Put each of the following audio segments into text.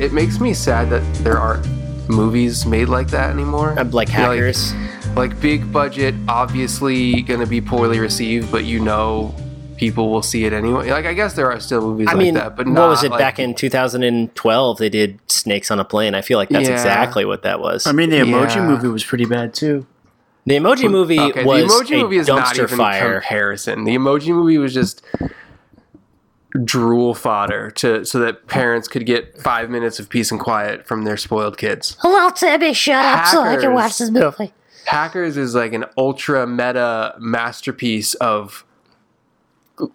it makes me sad that there aren't movies made like that anymore. Uh, like hackers. like big budget, obviously going to be poorly received, but you know people will see it anyway. Like I guess there are still movies I like mean, that, but what was it like- back in 2012? They did Snakes on a Plane. I feel like that's Yeah. exactly what that was. I mean, the emoji Yeah. movie was pretty bad too. the Emoji Movie Okay, was the emoji a movie is not dumpster even fire. comparison. The emoji movie was just drool fodder to so that parents could get five minutes of peace and quiet from their spoiled kids. Hello, Timmy, shut up so I can watch this movie. Hackers is like an ultra meta masterpiece of.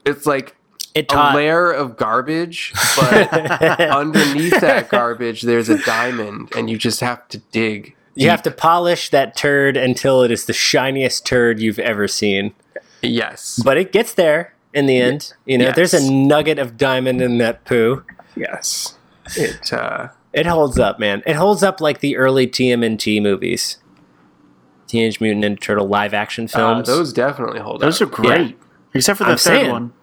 It's like It a layer of garbage, but underneath that garbage, there's a diamond, and you just have to dig. you have to polish that turd until it is the shiniest turd you've ever seen. Yes, But it gets there in the end. You know, there's a nugget of diamond in that poo. yes, it. Uh, It holds up, man. It holds up like the early TMNT movies. Teenage Mutant Ninja Turtle live action uh, films. those definitely hold Those up. are great, except for the I'm third saying. one.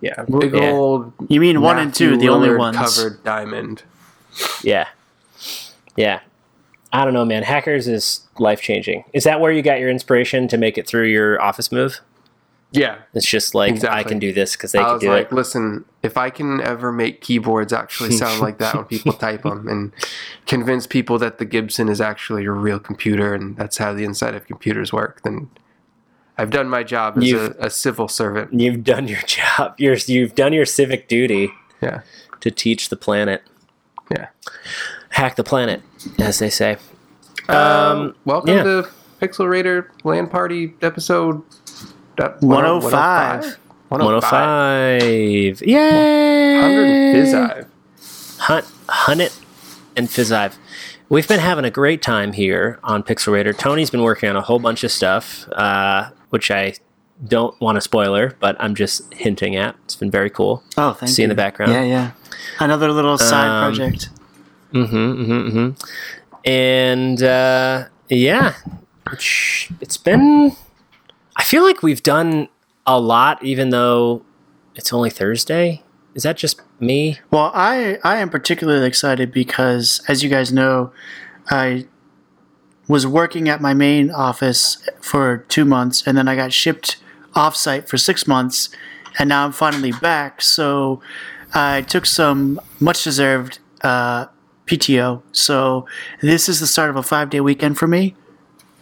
Yeah, big Yeah. old. You mean one and Matthew two, the only ones? covered diamond. Yeah. Yeah. I don't know, man. Hackers is life changing. Is that where you got your inspiration to make it through your office move? Yeah, It's just like I can do this because they I can was do like, it. listen, if I can ever make keyboards actually sound like that when people type them, and convince people that the Gibson is actually a real computer and that's how the inside of computers work, then I've done my job as a, a civil servant. You've done your job. You're, you've done your civic duty Yeah, to teach the planet. yeah. Hack the planet, as they say. Um, welcome yeah. to Pixel Raider LAN Party episode uh, 105. 105. Yay! 100 Fizzive. Hunt, Hunt it and Fizzive. We've been having a great time here on Pixelrater. Tony's been working on a whole bunch of stuff, uh, which I don't want to spoiler, but I'm just hinting at. It's been very cool. Oh, thank See you. in the background. Yeah, yeah. Another little side Um, project. Mm-hmm, mm-hmm, mm-hmm. And uh, yeah, it's- it's been. I feel like we've done a lot, even though it's only Thursday. Is that just me? Well, I I am particularly excited because, as you guys know, I was working at my main office for two months, and then I got shipped offsite for six months, and now I'm finally back. So I took some much deserved uh, PTO. So this is the start of a five day weekend for me.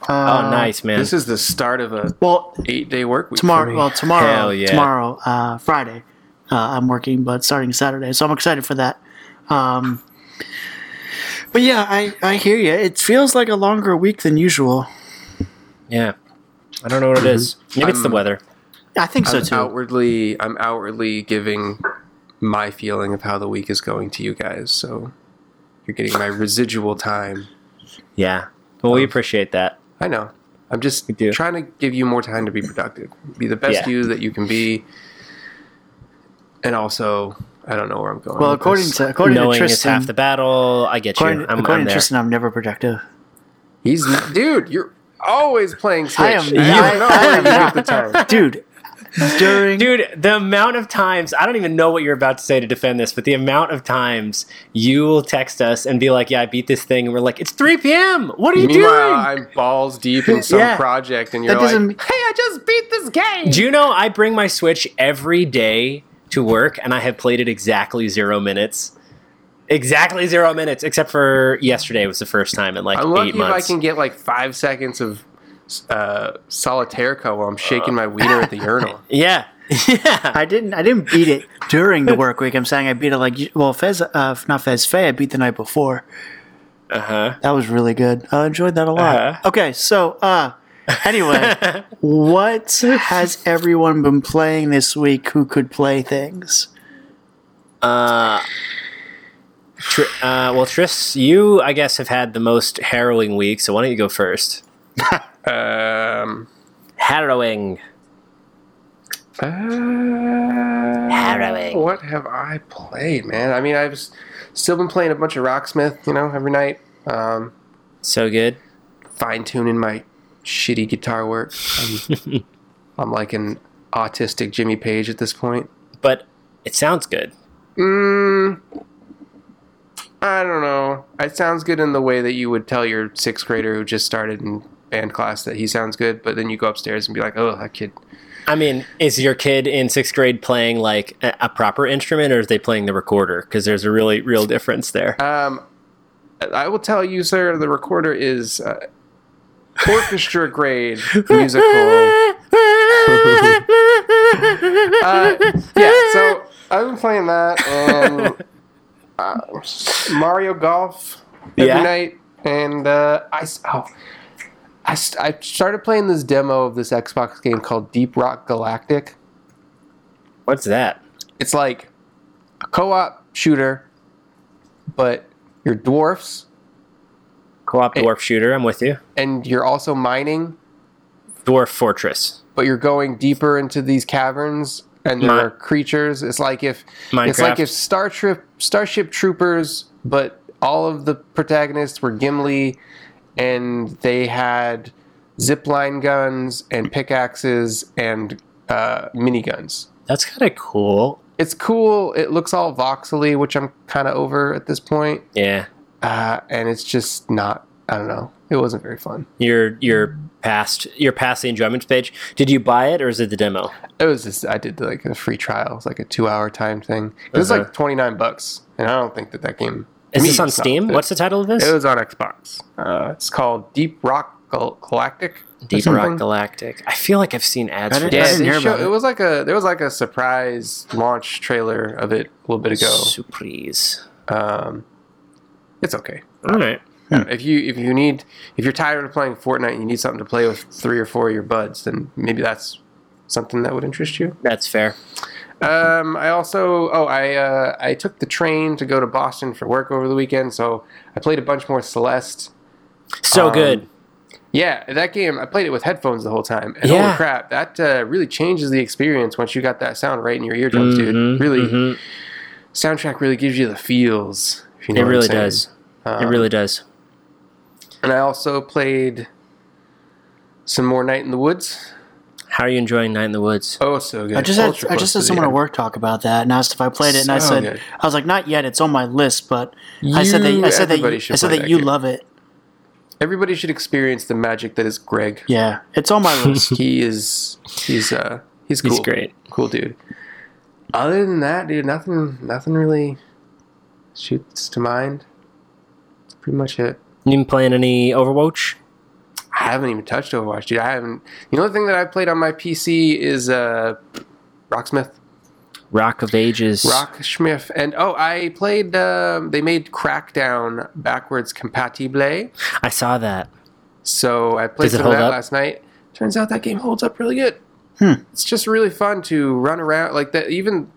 Oh, nice, man. This is the start of a Well, eight day work week. for tomorrow. me. Well, tomorrow. Hell yeah. Tomorrow, uh, Friday. Uh, I'm working, but starting Saturday, so I'm excited for that. Um, but yeah, I I hear you. It feels like a longer week than usual. yeah. I don't know what it is. Maybe it's the weather. I think so I'm too. outwardly I'm outwardly giving my feeling of how the week is going to you guys. So you're getting my residual time. Yeah. Well, we appreciate that. I know. I'm just trying to give you more time to be productive. Be the best Yeah. you that you can be. And also, I don't know where I'm going. well, according to according to Knowing is Tristan, half the battle. I get you. according, I'm, according I'm to there. Tristan, I'm never productive. he's dude, you're always playing Switch. I am- You I- don't know I am you not. the time. Dude, during Dude, the amount of times, I don't even know what you're about to say to defend this, but the amount of times you will text us and be like, yeah, I beat this thing. And we're like, it's 3 p.m. What are you Meanwhile, doing? I'm balls deep in some Yeah. project, and you're That like, doesn't- "Hey, I just beat this game." Do you know I bring my Switch every day to work and I have played it exactly zero minutes? Exactly zero minutes, except for yesterday was the first time in like I'm lucky eight if I can get like five seconds of uh, solitaire while I'm shaking my wiener at the urinal. Yeah. Yeah. I didn't I didn't beat it during the work week. I'm saying I beat it like well Fez uh, not Fez Fe I beat the night before. Uh huh. That was really good. I enjoyed that a lot. Uh-huh. Okay, so uh anyway, what has everyone been playing this week who could play things? Uh, Tr- uh, well, Tris, you, I guess, have had the most harrowing week, so why don't you go first? Um, Harrowing. uh, Harrowing. What have I played, man? I mean, I've still been playing a bunch of Rocksmith, you know, every night. Um, So good. Fine tuning my shitty guitar work. I'm, I'm like an autistic Jimmy Page at this point. But it sounds good. Mm, I don't know. It sounds good in the way that you would tell your sixth grader who just started in band class that he sounds good, but then you go upstairs and be like, oh, that kid. I mean, is your kid in sixth grade playing like a, a proper instrument, or is they playing the recorder? Because there's a really real difference there. Um, I will tell you, sir, the recorder is uh, orchestra grade musical. uh, yeah, so I've been playing that and uh, Mario Golf every Yeah? night, and uh, I oh, I, st- I started playing this demo of this Xbox game called Deep Rock Galactic. What's that? It's like a co-op shooter, but you're dwarfs Co-op dwarf shooter. I'm with you. and you're also mining, Dwarf Fortress. but you're going deeper into these caverns and there are creatures. It's like if it's like if Star Trip Starship Troopers, but all of the protagonists were Gimli and they had zipline guns and pickaxes and uh, miniguns. That's kind of cool. It's cool. It looks all voxely, which I'm kind of over at this point. Yeah. Uh, and it's just not. I don't know. It wasn't very fun. You're you're past you're past the enjoyment page. Did you buy it or is it the demo? It was just I did like a free trial. It was like a two hour time thing. It was Uh-huh. like twenty nine bucks, and I don't think that that game. To Is this on it's not Steam? it. What's the title of this? It was on Xbox. Uh, it's called Deep Rock Gal- Galactic. Deep. Rock Galactic. I feel like I've seen ads I for didn't- Yeah, this. didn't hear about it. it. was like a there was like a surprise launch trailer of it a little bit ago. Surprise. Um, it's okay. All right. If you if you need if you're tired of playing Fortnite and you need something to play with three or four of your buds, then maybe that's something that would interest you. That's fair. Um, I also oh I uh, I took the train to go to Boston for work over the weekend, so I played a bunch more Celeste. So Um, good. Yeah, that game I played it with headphones the whole time, and Yeah. holy crap, that uh, really changes the experience once you got that sound right in your eardrums, Mhm, dude. Really, mhm. soundtrack really gives you the feels. You know It really does. it Um, really does. And I also played some more Night in the Woods. How are you enjoying Night in the Woods? Oh, so good. I just had I just had someone at work talk about that and asked if I played it, and I said good. I was like, not yet. It's on my list, but I said that You- I said that you, I said that that you game. love it. Everybody should experience the magic that is Greg. Yeah, it's on my list. He is he's uh he's cool. He's great. Cool dude. Other than that, dude, nothing nothing really shoots to mind. That's pretty much it. You been playing any Overwatch? I haven't even touched Overwatch, dude. I haven't. The only thing that I played on my PC is uh, Rocksmith, Rock of Ages. Rocksmith, and oh, I played. Um, they made Crackdown backwards compatible, I saw that. so I played some of that up? last night. Turns out that game holds up really good. Hmm. It's just really fun to run around like that. Even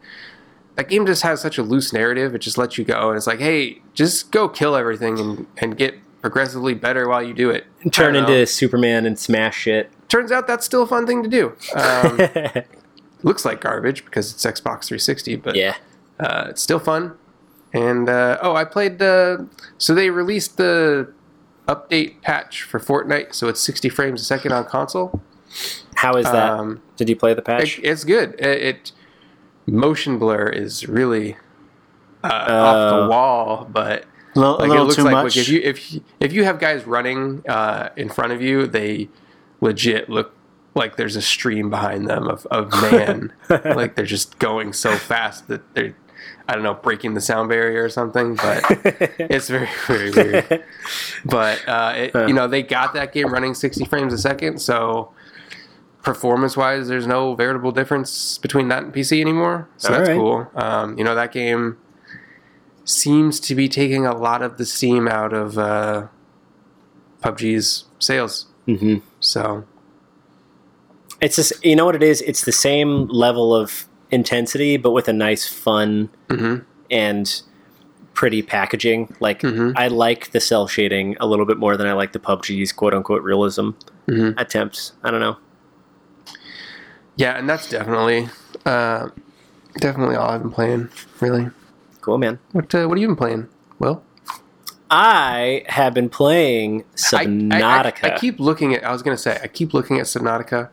that game just has such a loose narrative. It just lets you go, and it's like, hey, just go kill everything and and get progressively better while you do it. Turn I don't know. into Superman and smash shit. turns out that's still a fun thing to do. Um, looks like garbage because it's Xbox 360, but yeah. uh, it's still fun. And uh, oh, I played. Uh, so they released the update patch for Fortnite, so it's 60 frames a second on console. How is that? Um, Did you play the patch? It, it's good. It, it motion blur is really uh, off the wall, but A little, a like it little looks too like much. like, if you if if you have guys running uh, in front of you, they legit look like there's a stream behind them of, of man, like they're just going so fast that they're I don't know breaking the sound barrier or something, but it's very very weird. But uh, it, you know they got that game running 60 frames a second, so performance wise, there's no veritable difference between that and PC anymore. So that's Alright. cool. Um, you know that game seems to be taking a lot of the steam out of uh, PUBG's sales. hmm So It's just you know what it is. It's the same level of intensity, but with a nice, fun mhm. and pretty packaging. Like Mhm. I like the cel shading a little bit more than I like the PUBG's quote unquote realism Mhm. attempts. I don't know. yeah, and that's definitely uh, definitely all I've been playing. Really, Cool, man. what uh, what have you been playing? Well, I have been playing I, I, Subnautica. I, I keep looking at. I was gonna say I keep looking at Subnautica,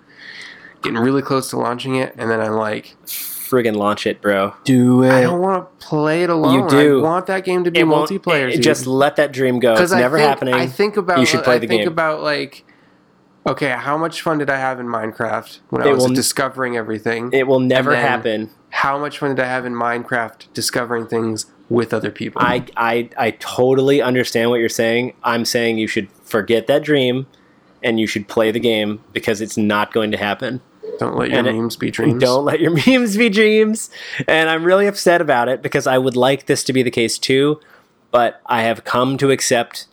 getting really close to launching it, and then I'm like, friggin' launch it, bro. Do it. I don't want to play it alone. You do. I want that game to be It multiplayer. it- dude. just let that dream go. It's because never think, happening. I think about You should play I the think game. about like okay, how much fun did I have in Minecraft when It I was will discovering everything? it will never then- happen. How much fun did I have in Minecraft discovering things with other people? I, I I totally understand what you're saying. I'm saying you should forget that dream and you should play the game because it's not going to happen. don't let your and it- memes be dreams. Don't let your memes be dreams. And I'm really upset about it because I would like this to be the case too, but I have come to accept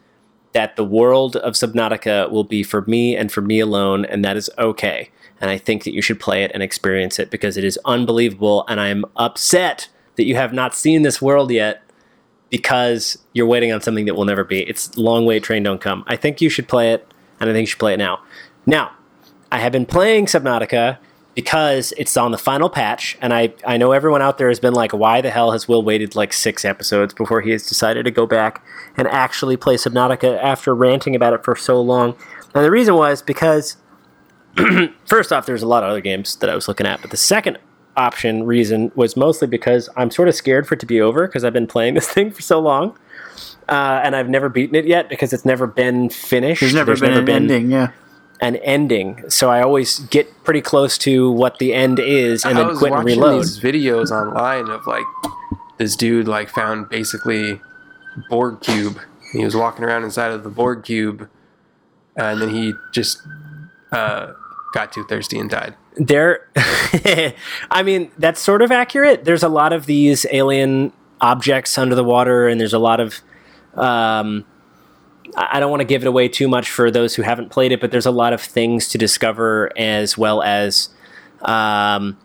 that the world of Subnautica will be for me and for me alone, and that is okay. And I think that you should play it and experience it because it is unbelievable, and I'm upset that you have not seen this world yet because you're waiting on something that will never be. It's long wait, train don't come. I think you should play it, and I think you should play it now. Now, I have been playing Subnautica because it's on the final patch, and I, I know everyone out there has been like, why the hell has Will waited like six episodes before he has decided to go back and actually play Subnautica after ranting about it for so long? And the reason was because, first off, there's a lot of other games that I was looking at, but the second option reason was mostly because I'm sort of scared for it to be over because I've been playing this thing for so long. Uh, and I've never beaten it yet because it's never been finished. There's never been an ending. Yeah. an ending. So I always get pretty close to what the end is and I then was quit and reload. these videos online of like this dude like found basically Borg cube. He was walking around inside of the Borg cube, and then he just uh, got too thirsty and died. There, I mean, that's sort of accurate. There's a lot of these alien objects under the water, and there's a lot of. Um, I don't want to give it away too much for those who haven't played it, but there's a lot of things to discover as well as um,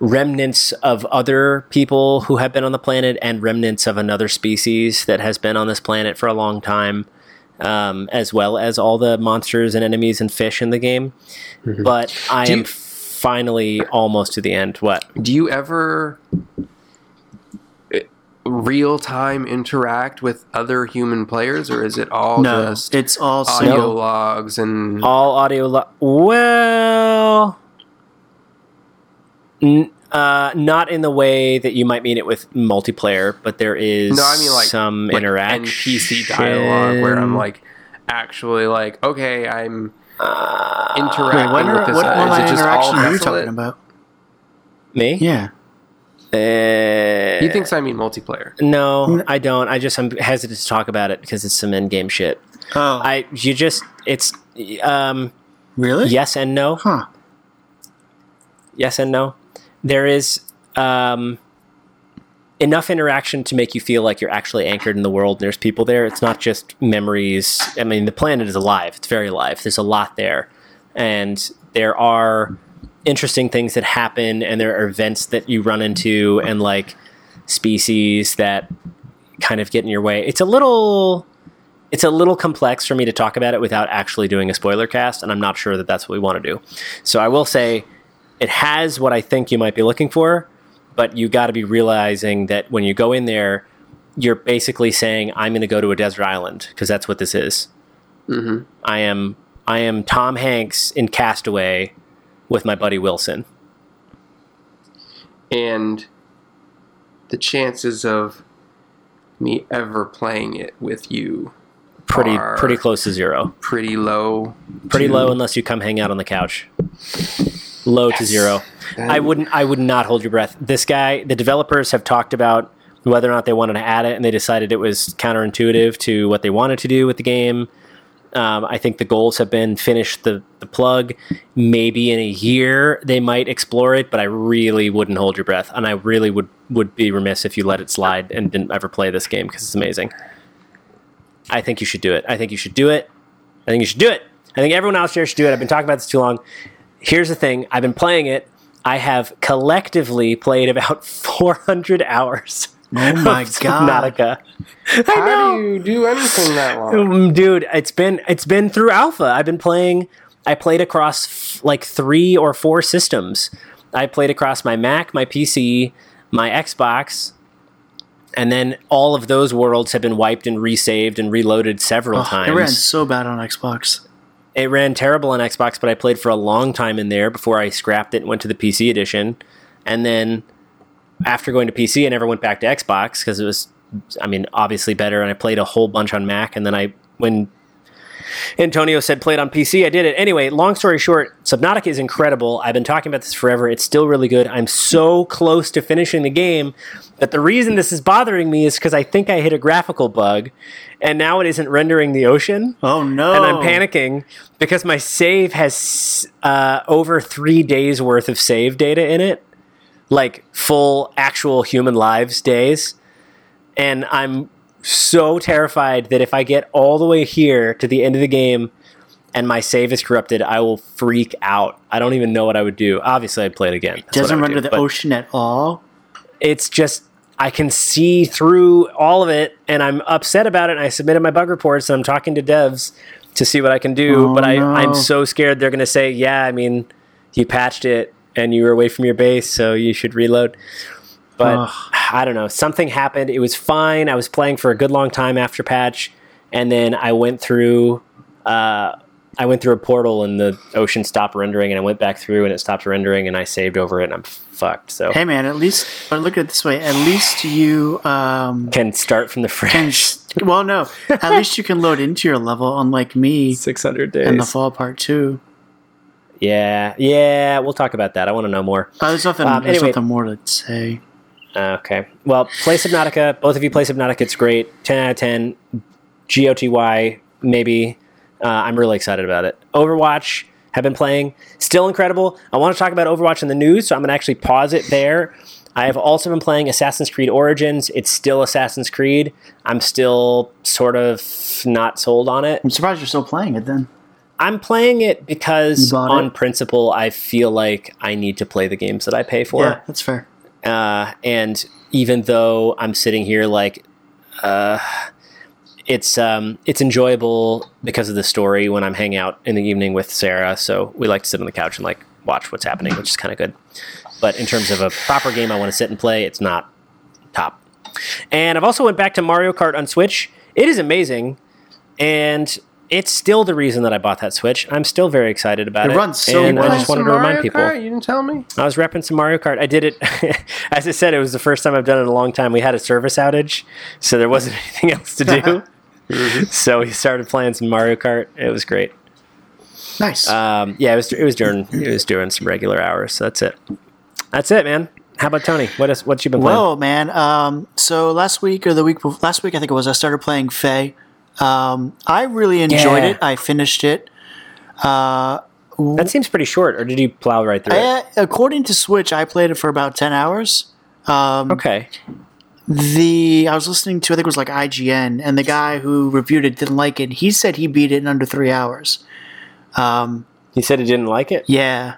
remnants of other people who have been on the planet and remnants of another species that has been on this planet for a long time, um, as well as all the monsters and enemies and fish in the game. But I Do am you- finally almost to the end. What? Do you ever real time interact with other human players, or is it all No, just it's all audio single. logs and all audio lo- well n- uh, not in the way that you might mean it with multiplayer but there is no? I mean like some like interaction NPC dialogue where I'm like actually like okay, I'm interacting Wait, what, with this. what uh, is it just all interaction are you talking about? me Yeah. Uh, He thinks I mean multiplayer. no i don't i just i'm hesitant to talk about it because it's some end-game shit Oh, i you just it's um really? yes and no Huh. yes and no. There is um, enough interaction to make you feel like you're actually anchored in the world. There's people there. It's not just memories. I mean, the planet is alive. It's very alive. There's a lot there, and there are interesting things that happen, and there are events that you run into, and like species that kind of get in your way. It's a little. It's a little complex for me to talk about it without actually doing a spoiler cast, and I'm not sure that that's what we want to do. So I will say it has what I think you might be looking for, but you got to be realizing that when you go in there, you're basically saying, "I'm going to go to a desert island," because that's what this is. Mhm. I am I am Tom Hanks in Castaway with my buddy Wilson. and the chances of me ever playing it with you Pretty pretty close to zero. pretty low. Pretty to- low unless you come hang out on the couch. Low to zero. I wouldn't. I would not hold your breath. This guy, the developers have talked about whether or not they wanted to add it, and they decided it was counterintuitive to what they wanted to do with the game. Um, I think the goals have been finish the the plug. Maybe in a year they might explore it, but I really wouldn't hold your breath, and I really would would be remiss if you let it slide and didn't ever play this game because it's amazing. I think you should do it. I think you should do it. I think you should do it. I think everyone else here should do it. I've been talking about this too long. Here's the thing I've been playing it. I have collectively played about 400 hours. Oh my of God. Subnautica. I How know. do you do anything that long? Um, dude it's been it's been through alpha i've been playing i played across f- like three or four systems i played across my mac my pc my xbox and then all of those worlds have been wiped and resaved and reloaded several Oh, times it ran so bad on Xbox. It ran terrible on Xbox, but I played for a long time in there before I scrapped it and went to the PC edition. And then after going to PC, I never went back to Xbox because it was, I mean, obviously better. And I played a whole bunch on Mac. And then I, when Antonio said play it on PC, I did it. Anyway, long story short, Subnautica is incredible. I've been talking about this forever. It's still really good. I'm so close to finishing the game that the reason this is bothering me is because I think I hit a graphical bug and now it isn't rendering the ocean. Oh no! And I'm panicking because my save has uh, over three days worth of save data in it, like full actual human lives days. And I'm so terrified that if I get all the way here to the end of the game and my save is corrupted, I will freak out. I don't even know what I would do. Obviously, I'd play it again. That's Doesn't render do, the ocean at all. It's just I can see through all of it, and I'm upset about it. And I submitted my bug reports, and I'm talking to devs to see what I can do. Oh, but I, no. I'm so scared they're going to say, "Yeah, I mean, you patched it, and you were away from your base, so you should reload." But Ugh. I don't know. Something happened. It was fine. I was playing for a good long time after patch, and then I went through. Uh, I went through a portal and the ocean stopped rendering, and I went back through and it stopped rendering, and I saved over it, and I'm fucked. So Hey man, at least but look at it this way. At least you um can start from the can fresh. well no. At least you can load into your level, unlike me 600 days. in the fall part two. yeah, yeah, we'll talk about that. I want to know more. Uh, there's nothing. Um, there's nothing more to say. Okay. Well, play Subnautica. Both of you play Subnautica. It's great. 10 out of 10. GOTY, maybe. Uh, I'm really excited about it. Overwatch, have been playing. Still incredible. I want to talk about Overwatch in the news, so I'm going to actually pause it there. I have also been playing Assassin's Creed Origins. It's still Assassin's Creed. I'm still sort of not sold on it. I'm surprised you're still playing it then. I'm playing it because, on it? principle, I feel like I need to play the games that I pay for. Yeah, that's fair. Uh, and even though I'm sitting here like, uh, it's um, it's enjoyable because of the story when I'm hanging out in the evening with Sarah. So we like to sit on the couch and like watch what's happening, which is kind of good. But in terms of a proper game, I want to sit and play. It's not top. And I've also went back to Mario Kart on Switch. It is amazing, and it's still the reason that I bought that Switch. I'm still very excited about it. It runs so and well. I just wanted to remind Mario people. Kart? You didn't tell me. I was repping some Mario Kart. I did it, as I said, it was the first time I've done it in a long time. We had a service outage, so there wasn't anything else to do. so we started playing some Mario Kart. It was great. Nice. Um, yeah, it was it was during it was during some regular hours. So that's it. That's it, man. How about Tony? What is what you been playing? Well, man. Um, so last week or the week before, last week I think it was, I started playing Fe. Um, I really enjoyed Yeah. it. I finished it. that seems pretty short. Or did you plow right through it? According to Switch, I played it for about ten hours. Okay. The I was listening to I think it was like IGN, and the guy who reviewed it didn't like it. He said he beat it in under three hours. Um, he said he didn't like it. Yeah,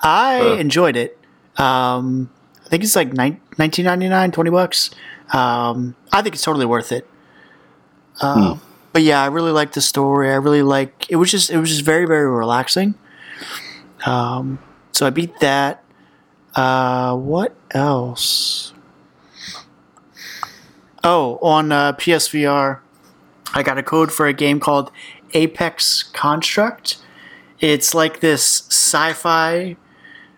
I Huh. enjoyed it. Um, I think it's like nine, 19.99, 20 bucks. Um, I think it's totally worth it. Um, But yeah, I really like the story. I really like it. Was just it was just very very relaxing. Um, so I beat that. Uh, what else? Oh, on uh, PSVR, I got a code for a game called Apex Construct. It's like this sci-fi.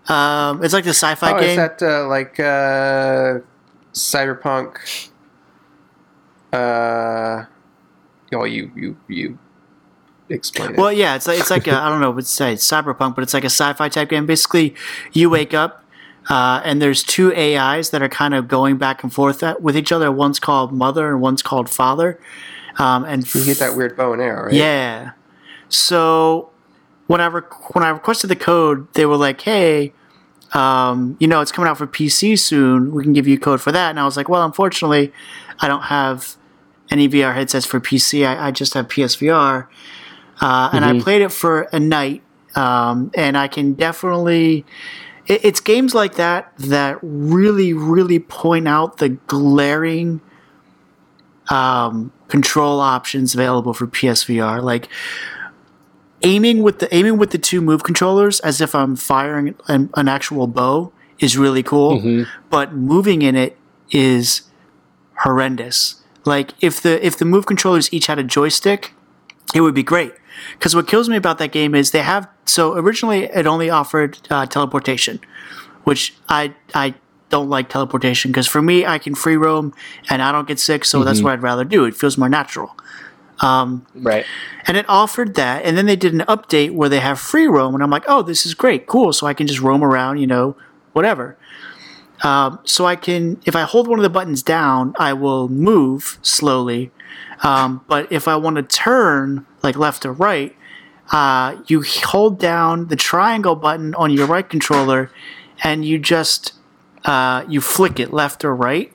Um, it's like the sci-fi Oh, is game. that uh, like uh, cyberpunk? Uh, oh, you you you explain it. Well, yeah, it's like it's like I I don't know, what to say it's cyberpunk, but it's like a sci-fi type game. Basically, you wake up uh, and there's two AIs that are kind of going back and forth at, with each other. One's called mother and one's called father. Um, and you get that weird bow and arrow, right? Yeah. So when I rec- when I requested the code, they were like, "Hey, um, you know, it's coming out for PC soon. We can give you code for that." And I was like, "Well, unfortunately, I don't have any VR headsets for PC. I, I just have PSVR." Uh, and I played it for a night, um, and I can definitely. It, it's games like that that really, really point out the glaring um, control options available for PSVR. Like aiming with the aiming with the two move controllers as if I'm firing an, an actual bow is really cool, but moving in it is horrendous. Like if the if the move controllers each had a joystick, it would be great. Because what kills me about that game is they have so originally it only offered uh, teleportation, which I I don't like teleportation because for me, I can free roam and I don't get sick, so that's what I'd rather do. It feels more natural. Right. And it offered that, and then they did an update where they have free roam, and I'm like, oh, this is great, cool. So I can just roam around, you know, whatever. Um, so I can, if I hold one of the buttons down, I will move slowly. Um, but if I want to turn, like left or right, uh, you hold down the triangle button on your right controller, and you just uh, you flick it left or right,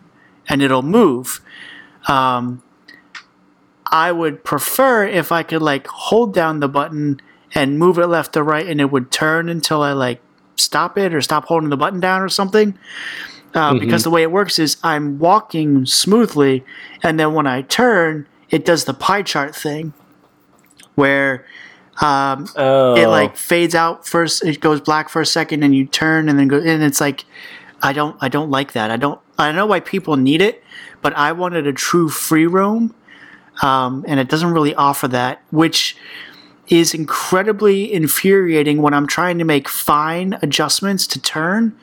and it'll move. Um, I would prefer if I could like hold down the button and move it left or right, and it would turn until I like stop it or stop holding the button down or something. Uh, Because the way it works is I'm walking smoothly, and then when I turn, it does the pie chart thing, where um, Oh. it like fades out first. It goes black for a second, and you turn, and then go. And it's like, I don't, I don't like that. I don't. I know why people need it, but I wanted a true free roam, um, and it doesn't really offer that, which is incredibly infuriating when I'm trying to make fine adjustments to turn,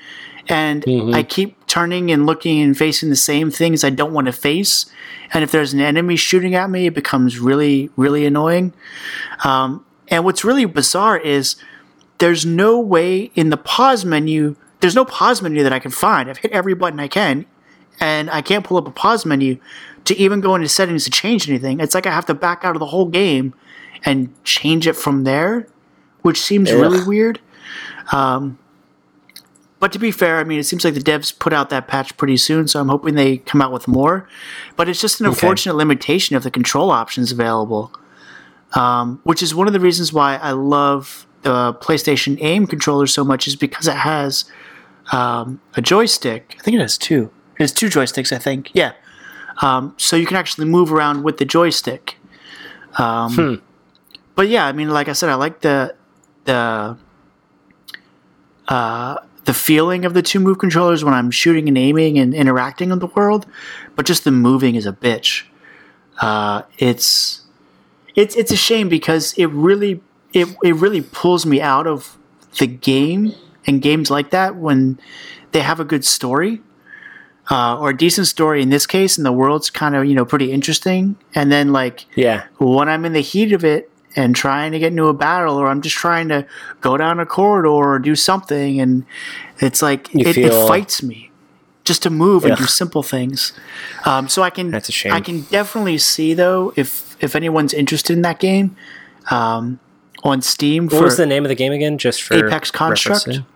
and I keep turning and looking and facing the same things I don't want to face. And if there's an enemy shooting at me, it becomes really, really annoying. Um, and what's really bizarre is there's no way in the pause menu, there's no pause menu that I can find. I've hit every button I can, and I can't pull up a pause menu to even go into settings to change anything. It's like I have to back out of the whole game and change it from there, which seems really weird. Um, but to be fair, I mean, it seems like the devs put out that patch pretty soon, so I'm hoping they come out with more. But it's just an unfortunate limitation of the control options available um, which is one of the reasons why I love the PlayStation Aim controller so much, is because it has um, a joystick. I think it has two. It has two joysticks, I think. Yeah. Um, so you can actually move around with the joystick. Um, But yeah, I mean, like I said, I like the the uh, the feeling of the two move controllers when I'm shooting and aiming and interacting in the world, but just the moving is a bitch. Uh, it's it's it's a shame because it really it, it really pulls me out of the game and games like that when they have a good story uh, or a decent story in this case and the world's kind of you know pretty interesting and then like Yeah. when I'm in the heat of it and trying to get into a battle or I'm just trying to go down a corridor or do something and it's like it, it fights me just to move and do simple things. Um, so I can That's a shame. I can definitely see though if if anyone's interested in that game um, on Steam What was the name of the game again? Just for Apex Construct? referencing?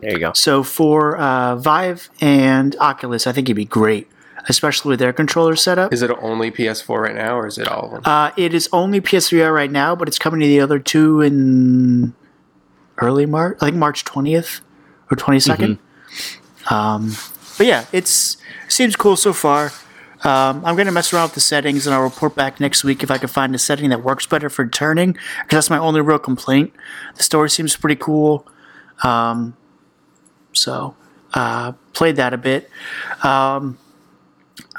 There you go. so for uh, Vive and Oculus, I think it'd be great, especially with their controller setup. Is it only PS4 right now, or is it all of them? Uh, it is only PS3 right now, but it's coming to the other two in early March. I think March 20th or 22nd. Um, but yeah, it's seems cool so far. Um, I'm going to mess around with the settings and I'll report back next week if I can find a setting that works better for turning, because that's my only real complaint. The story seems pretty cool. Um, so, uh, played that a bit. Um,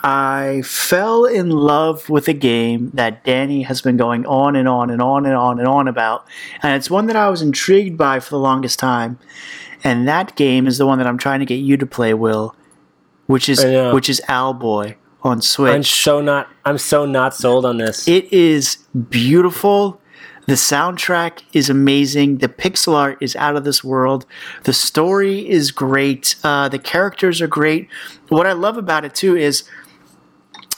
I fell in love with a game that Danny has been going on and on and on and on and on about. And it's one that I was intrigued by for the longest time. And that game is the one that I'm trying to get you to play, Will, which is which is Owlboy on Switch. I'm so not. I'm so not sold on this. It is beautiful. The soundtrack is amazing. The pixel art is out of this world. The story is great. Uh, the characters are great. What I love about it too is,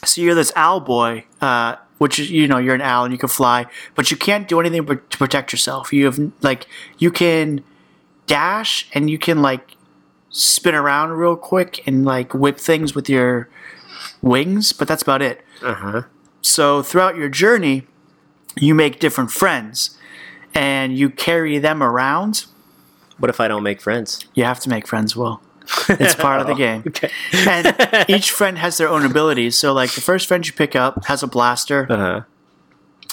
so you're this owl boy, uh, which is you know you're an owl and you can fly, but you can't do anything but to protect yourself. You have like you can dash and you can like spin around real quick and like whip things with your wings, but that's about it. uh-huh. So throughout your journey, you make different friends and you carry them around. What if I don't make friends? You have to make friends, Will. It's part of the game. Okay. And each friend has their own abilities. So, like, the first friend you pick up has a blaster. Uh-huh.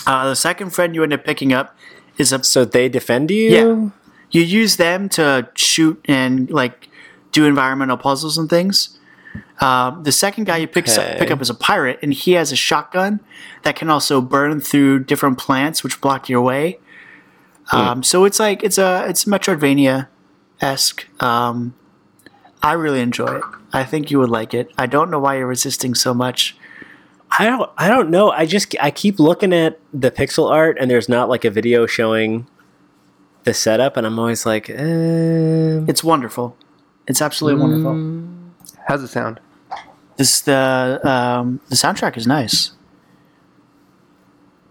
Uh, the second friend you end up picking up is a. So they defend you. Yeah. You use them to shoot and, like, do environmental puzzles and things. Um, the second guy you pick, Okay. pick up is a pirate, and he has a shotgun that can also burn through different plants which block your way. Um, so it's like it's a it's Metroidvania esque. Um, I really enjoy it. I think you would like it. I don't know why you're resisting so much. I don't I don't know. I just I keep looking at the pixel art and there's not like a video showing the setup and I'm always like, eh. It's wonderful. It's absolutely wonderful. How's it sound? This the um, the soundtrack is nice.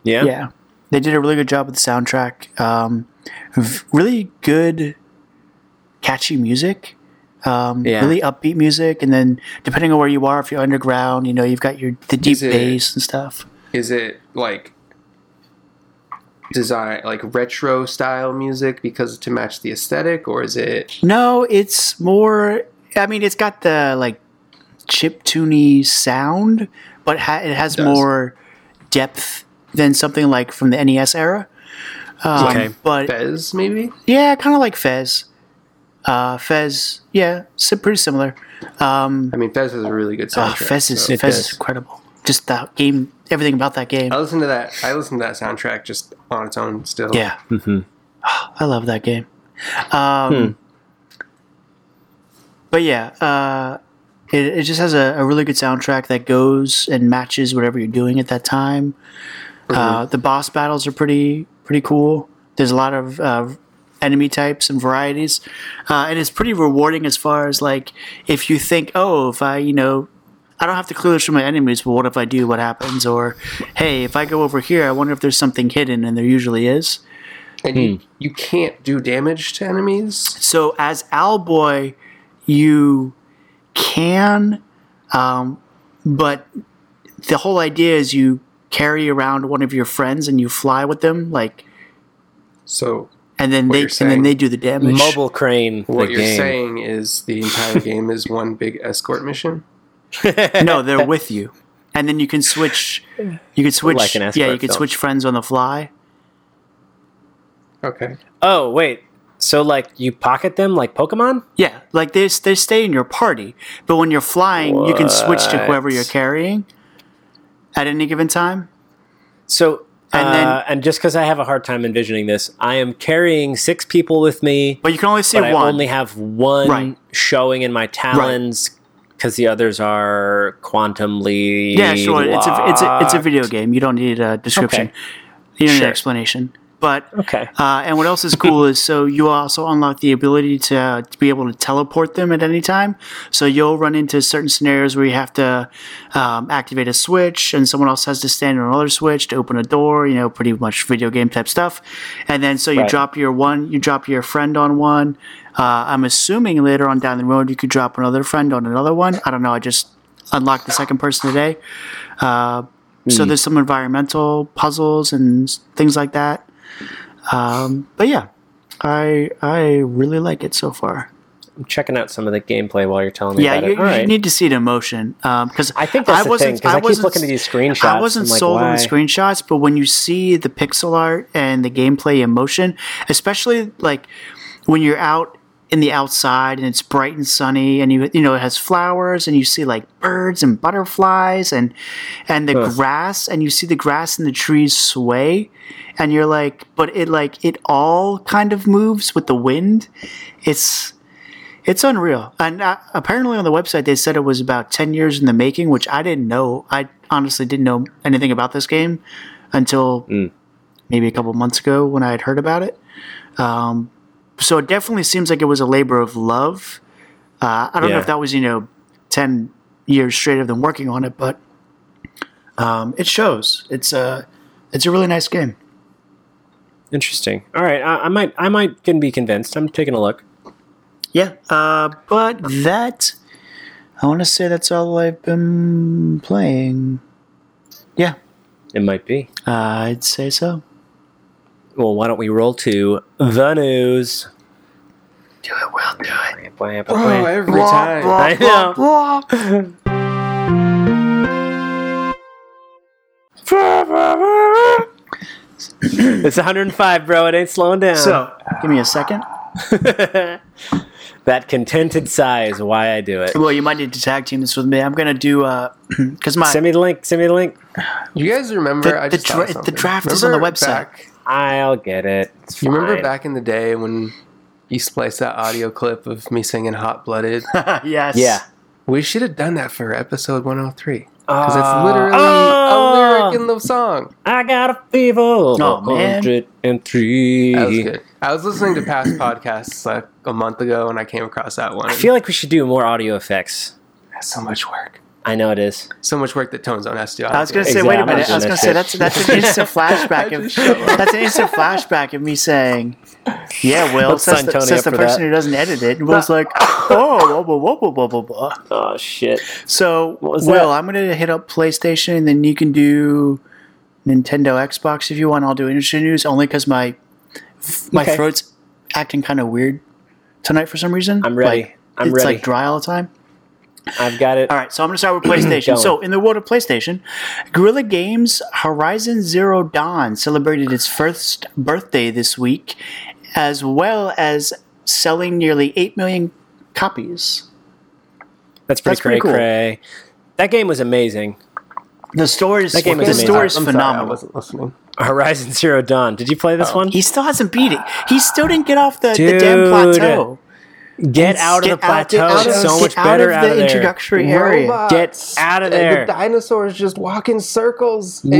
yeah. Yeah, they did a really good job with the soundtrack. Um, really good, catchy music. Um, Yeah. Really upbeat music, and then depending on where you are, if you're underground, you know you've got your the deep it- bass and stuff. Is it like design like retro style music because to match the aesthetic, or is it No, it's more. I mean, it's got the like chip tuney sound, but ha- it has does. more depth than something like from the NES era. Um, Okay. but Fez maybe? Yeah, kind of like Fez. Uh, Fez, yeah, si- pretty similar. Um, I mean, Fez is a really good oh, soundtrack. Fez is so- Fez is incredible. Just that game, everything about that game. I listen to that. I listen to that soundtrack just on its own still. Yeah, Mm-hmm. Oh, I love that game. Um, But yeah, uh, it, it just has a, a really good soundtrack that goes and matches whatever you're doing at that time. Uh, the boss battles are pretty pretty cool. There's a lot of uh, enemy types and varieties, uh, and it's pretty rewarding as far as like if you think, oh, if I you know. I don't have to clear this from my enemies, but what if I do? What happens? Or, hey, if I go over here, I wonder if there's something hidden, and there usually is. And you, you can't do damage to enemies. So as Owlboy, you can, um, but the whole idea is you carry around one of your friends and you fly with them, like, So and then they you're and then they do the damage. Mobile crane. what the you're game. saying is the entire game is one big escort mission. no, they're with you, and then you can switch. You can switch. Like an yeah, you can film. switch friends on the fly. Okay. Oh wait. So like you pocket them like Pokemon? Yeah, like they they stay in your party, but when you're flying, you can switch to whoever you're carrying at any given time. So And and then- uh, and just because I have a hard time envisioning this, I am carrying six people with me, But you can only see but I one. only have one Right. showing in my talons because the others are quantumly. Yeah, sure. It's a it's a it's a video game. You don't need a description. Okay. You don't need an explanation. But Okay. uh, and what else is cool is so you also unlock the ability to, uh, to be able to teleport them at any time. So you'll run into certain scenarios where you have to um, activate a switch, and someone else has to stand on another switch to open a door. You know, pretty much video game type stuff. And then so you Right. drop your one, you drop your friend on one. Uh, I'm assuming later on down the road you could drop another friend on another one. I don't know. I just unlocked the second person today. Uh, so there's some environmental puzzles and things like that. Um, but yeah, I I really like it so far. I'm checking out some of the gameplay while you're telling me Yeah, about you, you right. need to see it in motion because I think that's the thing because I, keep looking at these screenshots. I wasn't like, sold on the screenshots, but when you see the pixel art and the gameplay in motion, especially like when you're out in the outside and it's bright and sunny and you you know it has flowers and you see like birds and butterflies and and the Huh. grass and you see the grass and the trees sway and you're like but it like it all kind of moves with the wind it's it's unreal. And uh, apparently on the website they said it was about 10 years in the making, which I didn't know. I honestly didn't know anything about this game until maybe a couple months ago when I had heard about it. Um, so it definitely seems like it was a labor of love. Uh, I don't know if that was, you know, 10 years straight of them working on it, but um, it shows. It's a, it's a really nice game. Interesting. All right, I, I might I might can be convinced. I'm taking a look. Yeah. Uh, but that, I want to say that's all I've been playing. Yeah. It might be. I'd say so. Well, why don't we roll to the news? Do it, Will. Do it. Oh, every time. I know. It's 105, bro. It ain't slowing down. So, give me a second. that contented sigh is why I do it. Well, you might need to tag team this with me. I'm gonna do uh, because my Send me the link. Send me the link. You guys remember? The- I the just dra- the something. draft is on the website. Back, I'll get it. It's you remember back in the day when you spliced that audio clip of me singing "Hot Blooded." yes. Yeah. we should have done that for episode 103 because Uh, it's literally oh! a lyric in the song. I got a fever. Oh, man. 103. That was good. I was listening to past podcasts like a month ago, and I came across that one. I feel like we should do more audio effects. That's so much work. I know it is. So much work that Tone Zone has to do. I was gonna say, Exactly. wait a I'm minute. I was gonna say that's that's an instant flashback of just shut up. that's an instant flashback of me saying, "Yeah, Will." Let's Says the, says the person that. who doesn't edit it. And Will's like, "Oh, whoa, whoa, whoa, whoa, whoa, whoa." Oh shit. So, Will, that? I'm gonna hit up PlayStation, and then you can do Nintendo, Xbox if you want. I'll do industry news only because my my Okay. throat's acting kind of weird tonight for some reason. I'm ready. Like, I'm it's ready. like dry all the time. I've got it. All right, so I'm going to start with PlayStation. So, in the world of PlayStation, Guerrilla Games Horizon Zero Dawn celebrated its first birthday this week, as well as selling nearly 8 million copies. That's pretty That's pretty cray cool. cray. That game was amazing. The story is, That game was the amazing. story is I'm sorry, phenomenal. I wasn't listening. Horizon Zero Dawn. Did you play this oh, one? he still hasn't beat it. He still didn't get off the, the damn plateau. Get out of the Get out- plateau. get out of- it's so get much out better of out the of there. introductory area. Robots. Get outta And there. The dinosaurs just walk in circles. No,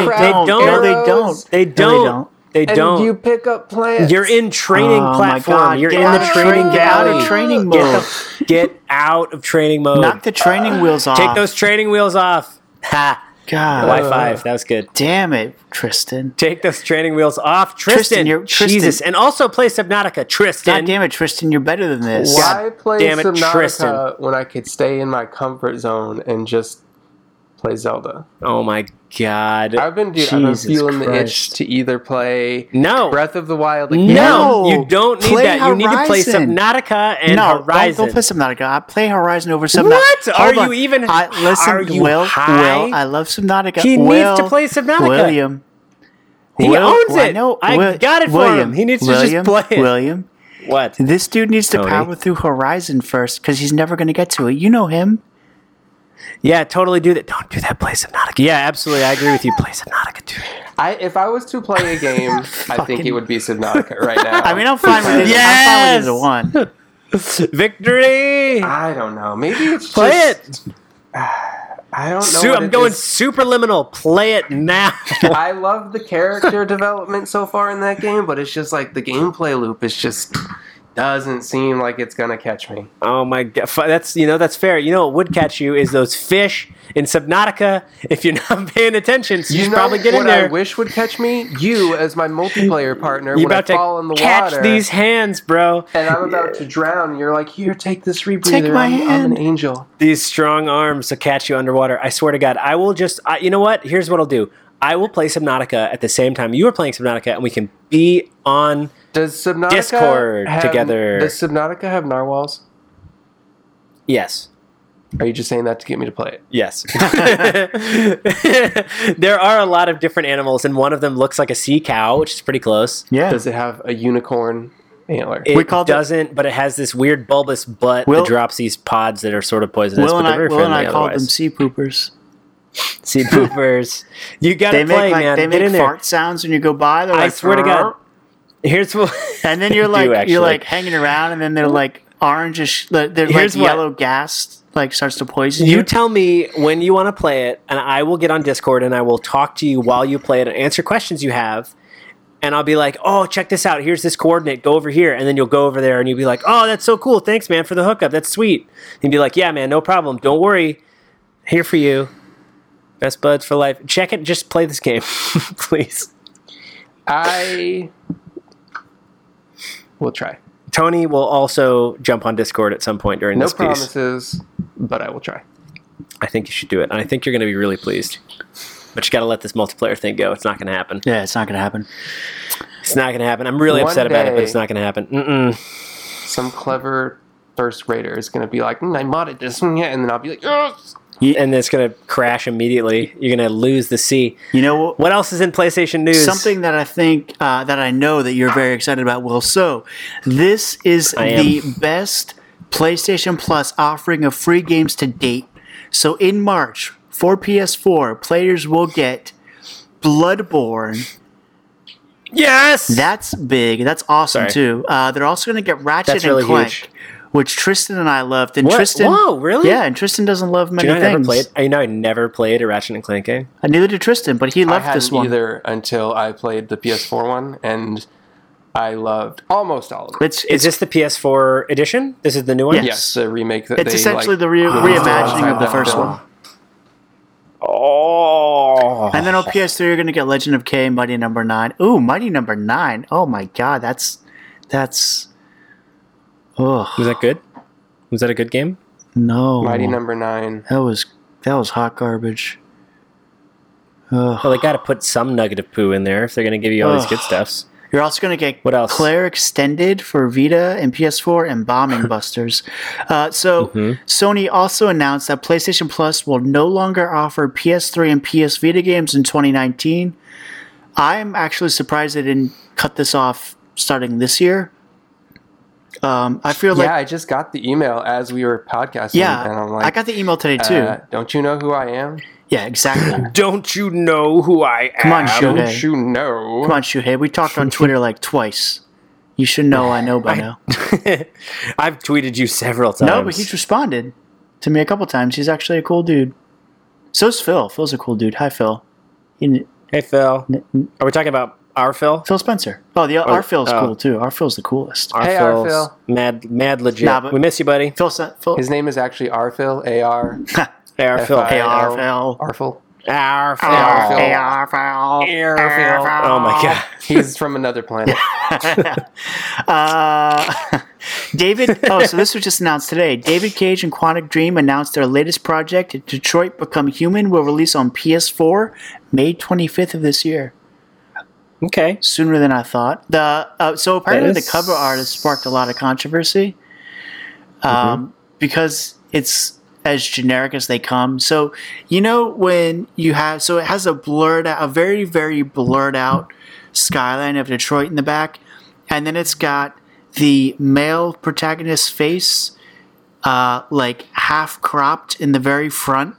you they don't. No, they don't. They No, don't. They And don't. you pick up plants. You're in training Oh my platform. God, You're get in the training train- get out of galley. training Get mode. the- Get out of training mode. Knock the training wheels off. Take those training wheels off. Ha. God. High five. That was good. Damn it, Tristan. Take those training wheels off, Tristan. Tristan, you're- Tristan. Jesus, and also play Subnautica, Tristan. God damn it, Tristan, you're better than this. Why play damn it, Subnautica Tristan. when I could stay in my comfort zone and just play Zelda? Oh my god. I've been, dude, I've been Jesus feeling the itch to either play no. Breath of the Wild again. no, No. you don't need Play that. You need to play Horizon. Subnautica and no, don't, Horizon. don't play Subnautica. I play Horizon over Subnautica. What? Are you even- I, listen, are you Will, high? Will, I love Subnautica. He Will, needs to play Subnautica. William. He Will- owns well, I it. know- I Will- got it for William, him. He needs to just play it. William, what? this dude needs to Tony. power through Horizon first because he's never going to get to it. You know him. Yeah, totally do that. Don't do that. Play Subnautica. Yeah, absolutely. I agree with you. Play Subnautica, dude. I, if I was to play a game, I think it would be Subnautica right now. I mean, I'm fine with it. Yes! I'm fine with either one. Victory. I don't know. Maybe it's Play just, it. I don't know. Su- what I'm it going is. super liminal. Play it now. I love the character development so far in that game, but it's just like the gameplay loop is just doesn't seem like it's gonna catch me. oh my god, that's you know that's fair. You know what would catch you is those fish in Subnautica. If you're not paying attention, so you, should know probably get in there. what. I wish would catch me? You as my multiplayer partner You're when I about to fall in the water. catch water these hands, bro. and I'm about to drown. You're like, here, take this rebreather. Take my I'm, I'm an angel. These strong arms to catch you underwater. I swear to God, I will just. I, you know what? Here's what I'll do. I will play Subnautica at the same time you are playing Subnautica, and we can be on. Does Subnautica Discord have, together. Does Subnautica have narwhals? Yes. Are you just saying that to get me to play it? Yes. there are a lot of different animals, and one of them looks like a sea cow, which is pretty close. Yeah. Does it have a unicorn antler? It We called it- doesn't, but it has this weird bulbous butt Will- that drops these pods that are sort of poisonous, Will but and I, very Will and friendly I called them sea poopers. Sea poopers. You gotta They play, make like man. they Get make in there. fart sounds when you go by. They're I like, swear to God. Here's what. And then you're They like do, you're like hanging around, and then they're like orangish. They're like Here's what- yellow gas like starts to poison you. You tell me when you want to play it, and I will get on Discord and I will talk to you while you play it and answer questions you have. And I'll be like, "Oh, check this out. Here's this coordinate. Go over here." And then you'll go over there and you'll be like, "Oh, that's so cool. Thanks, man, for the hookup. That's sweet." And you'll be like, "Yeah, man, no problem. Don't worry. Here for you. Best buds for life. Check it. Just play this game, please." I will try. Tony will also jump on Discord at some point during No this piece. promises, but I will try. I think you should do it, and I think you're going to be really pleased. But you got to let this multiplayer thing go. It's not going to happen. yeah, it's not gonna happen. It's not going to happen. I'm really One upset about it, but it's not going to happen. Mm-mm. Some clever first grader is going to be like, mm, I modded this, mm, yeah, and then I'll be like, yes. And it's going to crash immediately. You're going to lose the C. You know what? What else is in PlayStation News? Something that I think uh, that I know that you're very excited about, Will. So, this is the best PlayStation Plus offering of free games to date. So, in March for PS4, players will get Bloodborne Yes. That's big. That's awesome Sorry. too. Uh, they're also going to get Ratchet That's and really Clank, huge. Which Tristan and I loved. And What? Tristan, Whoa, really? Yeah, and Tristan doesn't love Do many you know I never things. played? You know I never played a Ratchet and Clank game. And neither did Tristan, but he I loved hadn't this one. either until I played the PS4 one, and I loved almost all of it. It's Is it's this the PS4 edition? This is the new one. Yes. Yes, the remake that it's they essentially like, the re- Ah. reimagining of the first film. one. Oh. And then on PS3, you're going to get Legend of Kay, Mighty Number Nine. Ooh, Mighty Number Nine. Oh my God, that's that's. Oh Was that good? Was that a good game? no, Mighty Number Nine. That was that was hot garbage. Ugh. Well, they got to put some nugget of poo in there if they're going to give you all these good stuffs. You're also going to get What else? Claire Extended for Vita and PS4 and Bombing Busters. Uh, so Mm-hmm. Sony also announced that PlayStation Plus will no longer offer PS3 and PS Vita games in 2019. I'm actually surprised they didn't cut this off starting this year. Um, I feel like yeah, I just got the email as we were podcasting, yeah, and I'm like, I got the email today too. uh, don't you know who I am? yeah, exactly. Don't you know who I am? Come on, Shuhei. Don't you know? Come on, Shuhei. We talked on Twitter like twice. You should know I know by now. I've tweeted you several times. No, but he's responded to me a couple times. He's actually a cool dude. So's Phil. Phil's a cool dude. Hi, Phil. He- Hey, Phil. Are we talking about our Phil? Phil Spencer. Oh, the our Phil's oh. cool too. Our Phil's the coolest. Our Hey, our Phil. Mad, mad legit. Nah, but- we miss you, buddy. Phil. Phil. His name is actually Arphil. A R. Hey, our Phil. F I Hey, our L. Phil. Arphil. Our Phil. Our Phil. Hey, our Phil. Oh my god. He's from another planet. Uh, David. Oh, so this was just announced today. David Cage and Quantic Dream announced their latest project, Detroit Become Human, will release on PS4 May 25th of this year. Okay. sooner than I thought. The uh, so apparently is- the cover art has sparked a lot of controversy, um, because it's as generic as they come. So you know when you have so it has a blurred out, a very very blurred out skyline of Detroit in the back, and then it's got the male protagonist's face, uh, like half cropped in the very front,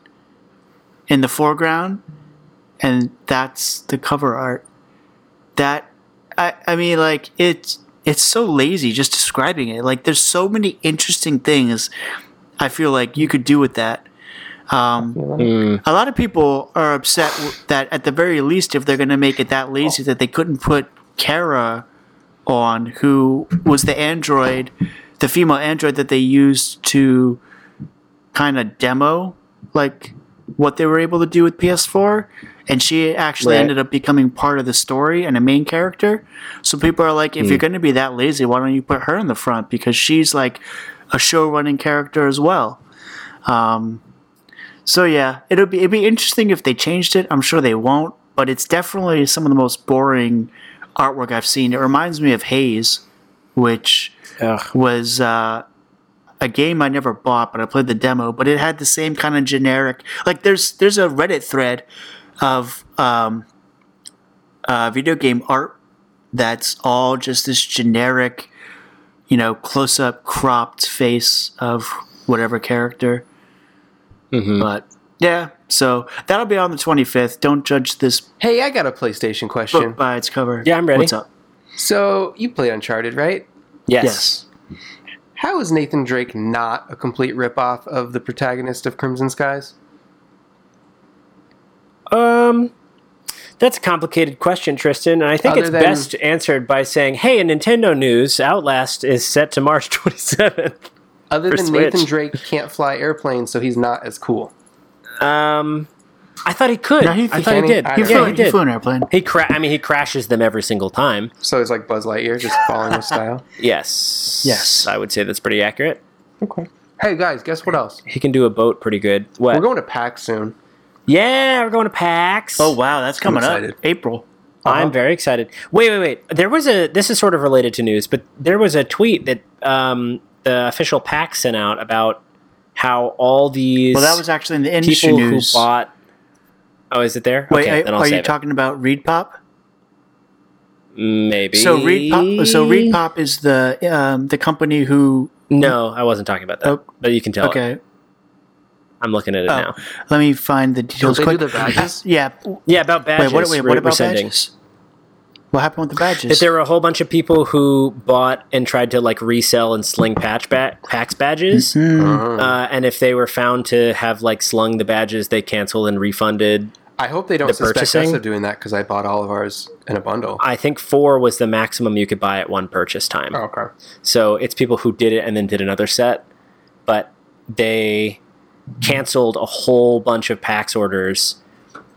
in the foreground, and that's the cover art that I, I mean like it's it's so lazy just describing it. Like there's so many interesting things i feel like you could do with that. Um, Mm. a lot of people are upset that at the very least if they're going to make it that lazy that they couldn't put kara on who was the android the female android that they used to kind of demo like what they were able to do with ps4 and she actually Right. ended up becoming part of the story and a main character so people are like if you're going to be that lazy why don't you put her in the front because she's like a show running character as well um, so yeah, it'll be it'd be interesting if they changed it. I'm sure they won't, but it's definitely some of the most boring artwork I've seen. It reminds me of Haze, which Ugh. was uh, a game I never bought, but I played the demo. But it had the same kind of generic. Like there's there's a Reddit thread of um, uh, video game art that's all just this generic, you know, close up cropped face of whatever character. Mhm. But yeah, so that'll be on the 25th. Don't judge this hey, I got a PlayStation question. book by its cover. Yeah, I'm ready. What's up? So you play Uncharted, right? Yes. Yes. How is Nathan Drake not a complete ripoff of the protagonist of Crimson Skies? Um, that's a complicated question, Tristan, and I think Other it's than- best answered by saying, "Hey, in Nintendo news, Outlast is set to March 27th." Other For than Switch. Nathan Drake can't fly airplanes, so he's not as cool. Um, I thought he could. No, he- I thought he can he? did. I He don't flew, yeah, know. he he did. flew an airplane. He cra- I mean, he crashes them every single time. So he's like Buzz Lightyear, just falling with style. Yes. Yes. I would say that's pretty accurate. Okay. Hey guys, guess what else? He can do a boat pretty good. What? We're going to PAX soon. Yeah, we're going to PAX. Oh wow, that's coming up. excited. April. I'm very excited. Wait, wait, wait. There was a. This is sort of related to news, but there was a tweet that um, the official PAX sent out about how all these Well, that was actually in the industry people news. who bought. Oh, is it there? Wait, okay, are, then I'll are you it. talking about Reed Pop? Maybe. So Reed Pop. So Reed Pop is the um, the company who. No, I wasn't talking about that. Oh, but you can tell. it. Okay, I'm looking at it Oh. now. let me find the details. they do quick. the badges? Yeah. Yeah, about badges. Wait, what, wait, what about resending. badges? What happened with the that badges? there were a whole bunch of people who bought and tried to like resell and sling patch ba- PAX badges. Mm-hmm. Uh, and if they were found to have like slung the badges, they canceled and refunded. I hope they don't The suspect purchasing? us of doing that because I bought all of ours in a bundle. I think four was the maximum you could buy at one purchase time. Oh, okay. So it's people who did it and then did another set, but they canceled a whole bunch of PAX orders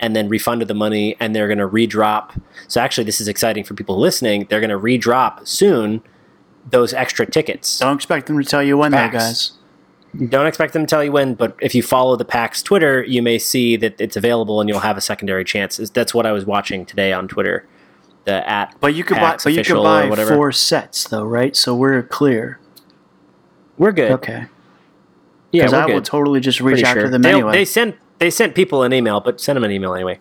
and then refunded the money and they're going to redrop. So actually, this is exciting for people listening. They're going to redrop soon those extra tickets. Don't expect them to tell you when, though, guys. Don't expect them to tell you when, but if you follow the PAX Twitter, you may see that it's available and you'll have a secondary chance. That's what I was watching today on Twitter. The at But you could buy, but you could buy four sets, though, right? So we're clear. We're good. Okay. Yeah, I will totally just reach Pretty out sure. to them They'll- anyway. They sent they sent people an email, but send them an email anyway.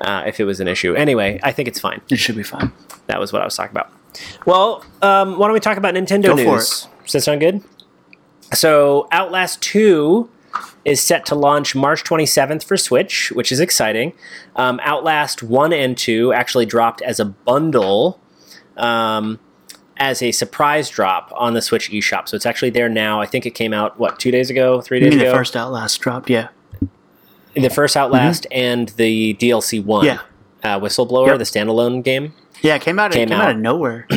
Uh, if it was an issue, anyway, I think it's fine. it should be fine. That was what I was talking about. Well, um, why don't we talk about Nintendo Go news? Does that sound good? So, Outlast Two is set to launch March 27th for Switch, which is exciting. Um, Outlast 1 and 2 actually dropped as a bundle um, as a surprise drop on the Switch eShop. So it's actually there now. I think it came out, what, two days ago, three days ago? the first Outlast dropped, Yeah. the first Outlast and the DLC 1. Yeah. Uh, Whistleblower, Yep. the standalone game. Yeah, it came out. Came it came out. out. of nowhere.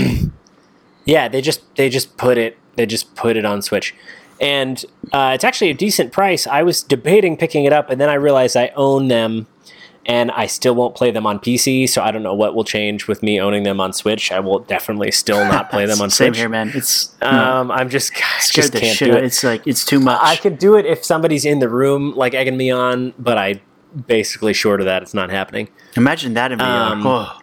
Yeah, they just they just put it they just put it on Switch, and uh, it's actually a decent price. I was debating picking it up, and then I realized I own them, and I still won't play them on PC. So I don't know what will change with me owning them on Switch. I will definitely still not play them on Same Switch. Same here, man. It's no, Um, I'm just I scared just can't shit. do it. It's like it's too much. I could do it if somebody's in the room like egging me on, but I basically short of that. It's not happening. Imagine that in VR. Um, oh,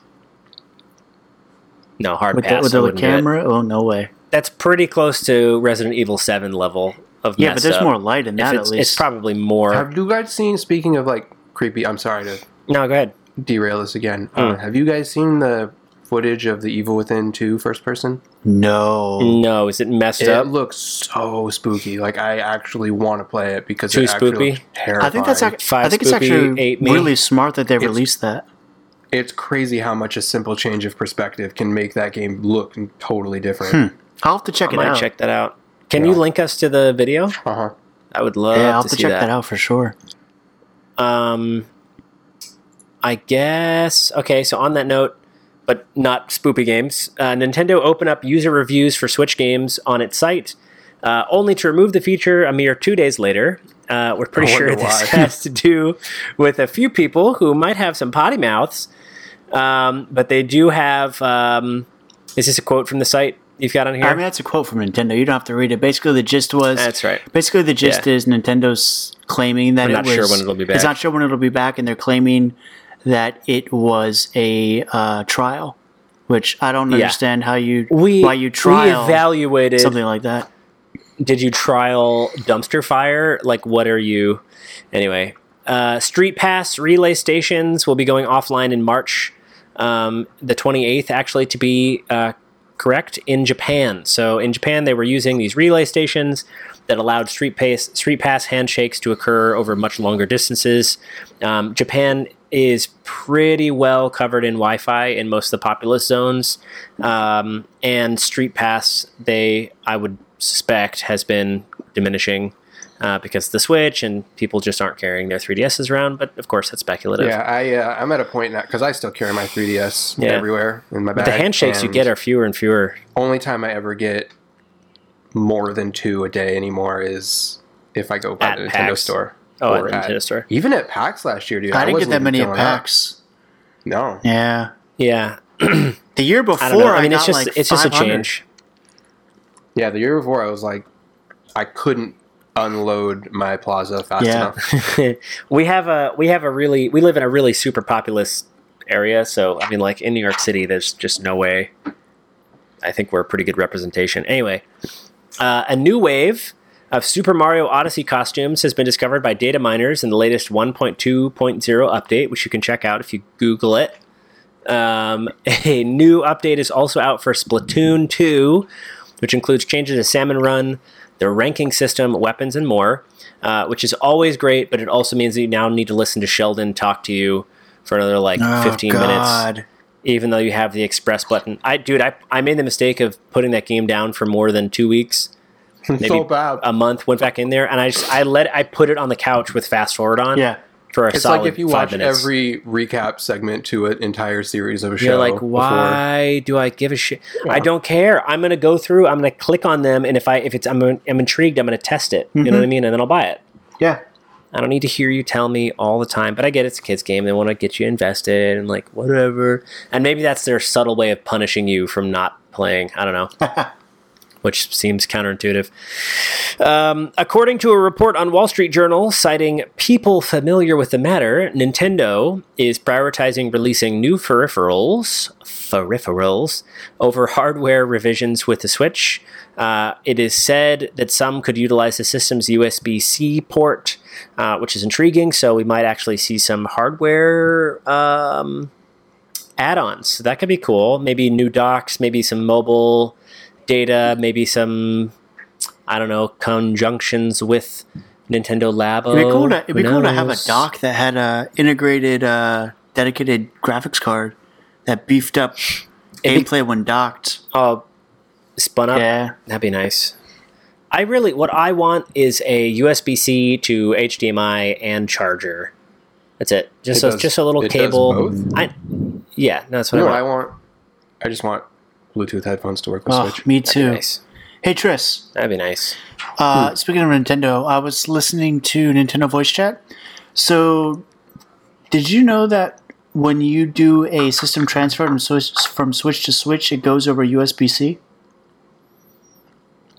No hard with the, pass. with the wouldn't do it. camera. Oh no way. That's pretty close to Resident Evil Seven level of Yeah, but there's up. more light in that it's, at least. it's probably more. Have you guys seen? Speaking of like creepy, I'm sorry to no, go ahead. derail this again. Uh, Hmm. have you guys seen the footage of the Evil Within 2 first person? no. No, is it messed It up? It looks so spooky. Like I actually want to play it because Too it actually spoopy? looks terrifying. I think that's. ac- Five I think it's actually really smart that they It's- released that. it's crazy how much a simple change of perspective can make that game look totally different. Hmm. I'll have to check I it might out. check that out. Can Yeah. you link us to the video? Uh huh. I would love yeah, I'll have to to see check that. that. out for sure. Um, I guess. Okay, so on that note, but not spoopy games, uh, Nintendo opened up user reviews for Switch games on its site, uh, only to remove the feature a mere two days later. Uh, we're pretty sure this why. has to do with a few people who might have some potty mouths, um, but they do have. Um, is this a quote from the site you've got on here? I mean, that's a quote from Nintendo. You don't have to read it. Basically, the gist was. That's right. Basically, the gist Yeah. is Nintendo's claiming that We're it not was. sure when it'll be back. It's not sure when it'll be back, and they're claiming that it was a uh, trial, which I don't Yeah. understand how you We why you we trial evaluated something like that. did you trial dumpster fire? Like, what are you? Anyway, uh, Street Pass relay stations will be going offline in March, um, the 28th, actually, to be uh, correct, in Japan. So, in Japan, they were using these relay stations that allowed Street Pass, Street Pass handshakes to occur over much longer distances. Um, Japan is pretty well covered in Wi-Fi in most of the populous zones, um, and Street Pass, they I would suspect has been diminishing uh, because of the Switch and people just aren't carrying their 3DSs around. But of course, that's speculative. Yeah, I uh, I'm at a point now because I still carry my 3ds Yeah. everywhere in my bag. But the handshakes you get are fewer and fewer. only time I ever get more than two a day anymore is if I go by At the Nintendo PAX. store. Oh, or at the Nintendo store. Even at PAX last year, dude. I, didn't get wasn't that many at filling up. No. Yeah, Yeah, the year before I don't know. I mean, got it's just like it's just a change. Yeah, the year before I was like, I couldn't unload my plaza fast Yeah. enough. we have a we have a really we live in a really super populous area. So I mean, like in New York City, there's just no way. I think we're a pretty good representation. Anyway, uh, a new wave of Super Mario Odyssey costumes has been discovered by data miners in the latest 1.2.0 update, which you can check out if you Google it. Um, a new update is also out for Splatoon 2, which includes changes to Salmon Run, the ranking system, weapons, and more, uh, which is always great, but it also means that you now need to listen to Sheldon talk to you for another like Oh, 15 God. minutes even though you have the express button. I, dude, I, I made the mistake of putting that game down for more than two weeks, maybe so bad. a month. Went back in there, and I just I let I put it on the couch with fast forward on. Yeah. For a It's solid like if you watch minutes. every recap segment to an entire series of a show. You're like, before- why do I give a shit? I don't care. I'm gonna go through. I'm gonna click on them, and if I if it's I'm I'm intrigued, I'm gonna test it. You know what I mm-hmm. mean? And then I'll buy it. Yeah. I don't need to hear you tell me all the time, but I get it's a kids game. They want to get you invested and like whatever. And maybe that's their subtle way of punishing you from not playing. I don't know. Which seems counterintuitive. Um, according to a report on Wall Street Journal citing people familiar with the matter, Nintendo is prioritizing releasing new peripherals, peripherals over hardware revisions with the Switch. Uh, it is said that some could utilize the system's USB C port, uh, which is intriguing. So we might actually see some hardware um, add-ons. That could be cool. Maybe new docks, maybe some mobile data, maybe some I don't know conjunctions with Nintendo Labo. It'd be cool to, it'd be cool to have a dock that had a integrated, uh, dedicated graphics card that beefed up It'd be- gameplay when docked. Oh, spun up. Yeah. That'd be nice. I really, what I want is a USB C to HDMI and charger. That's it. Just It a, does- just a little it does cable. both? I, yeah, that's what No, I I want. want. I just want Bluetooth headphones to work with Oh, Switch. me That'd be too. nice. Hey, Tris. That'd be nice. Uh, Speaking of Nintendo, I was listening to Nintendo Voice Chat. So, did you know that when you do a system transfer from Switch, from Switch to Switch, it goes over USB C?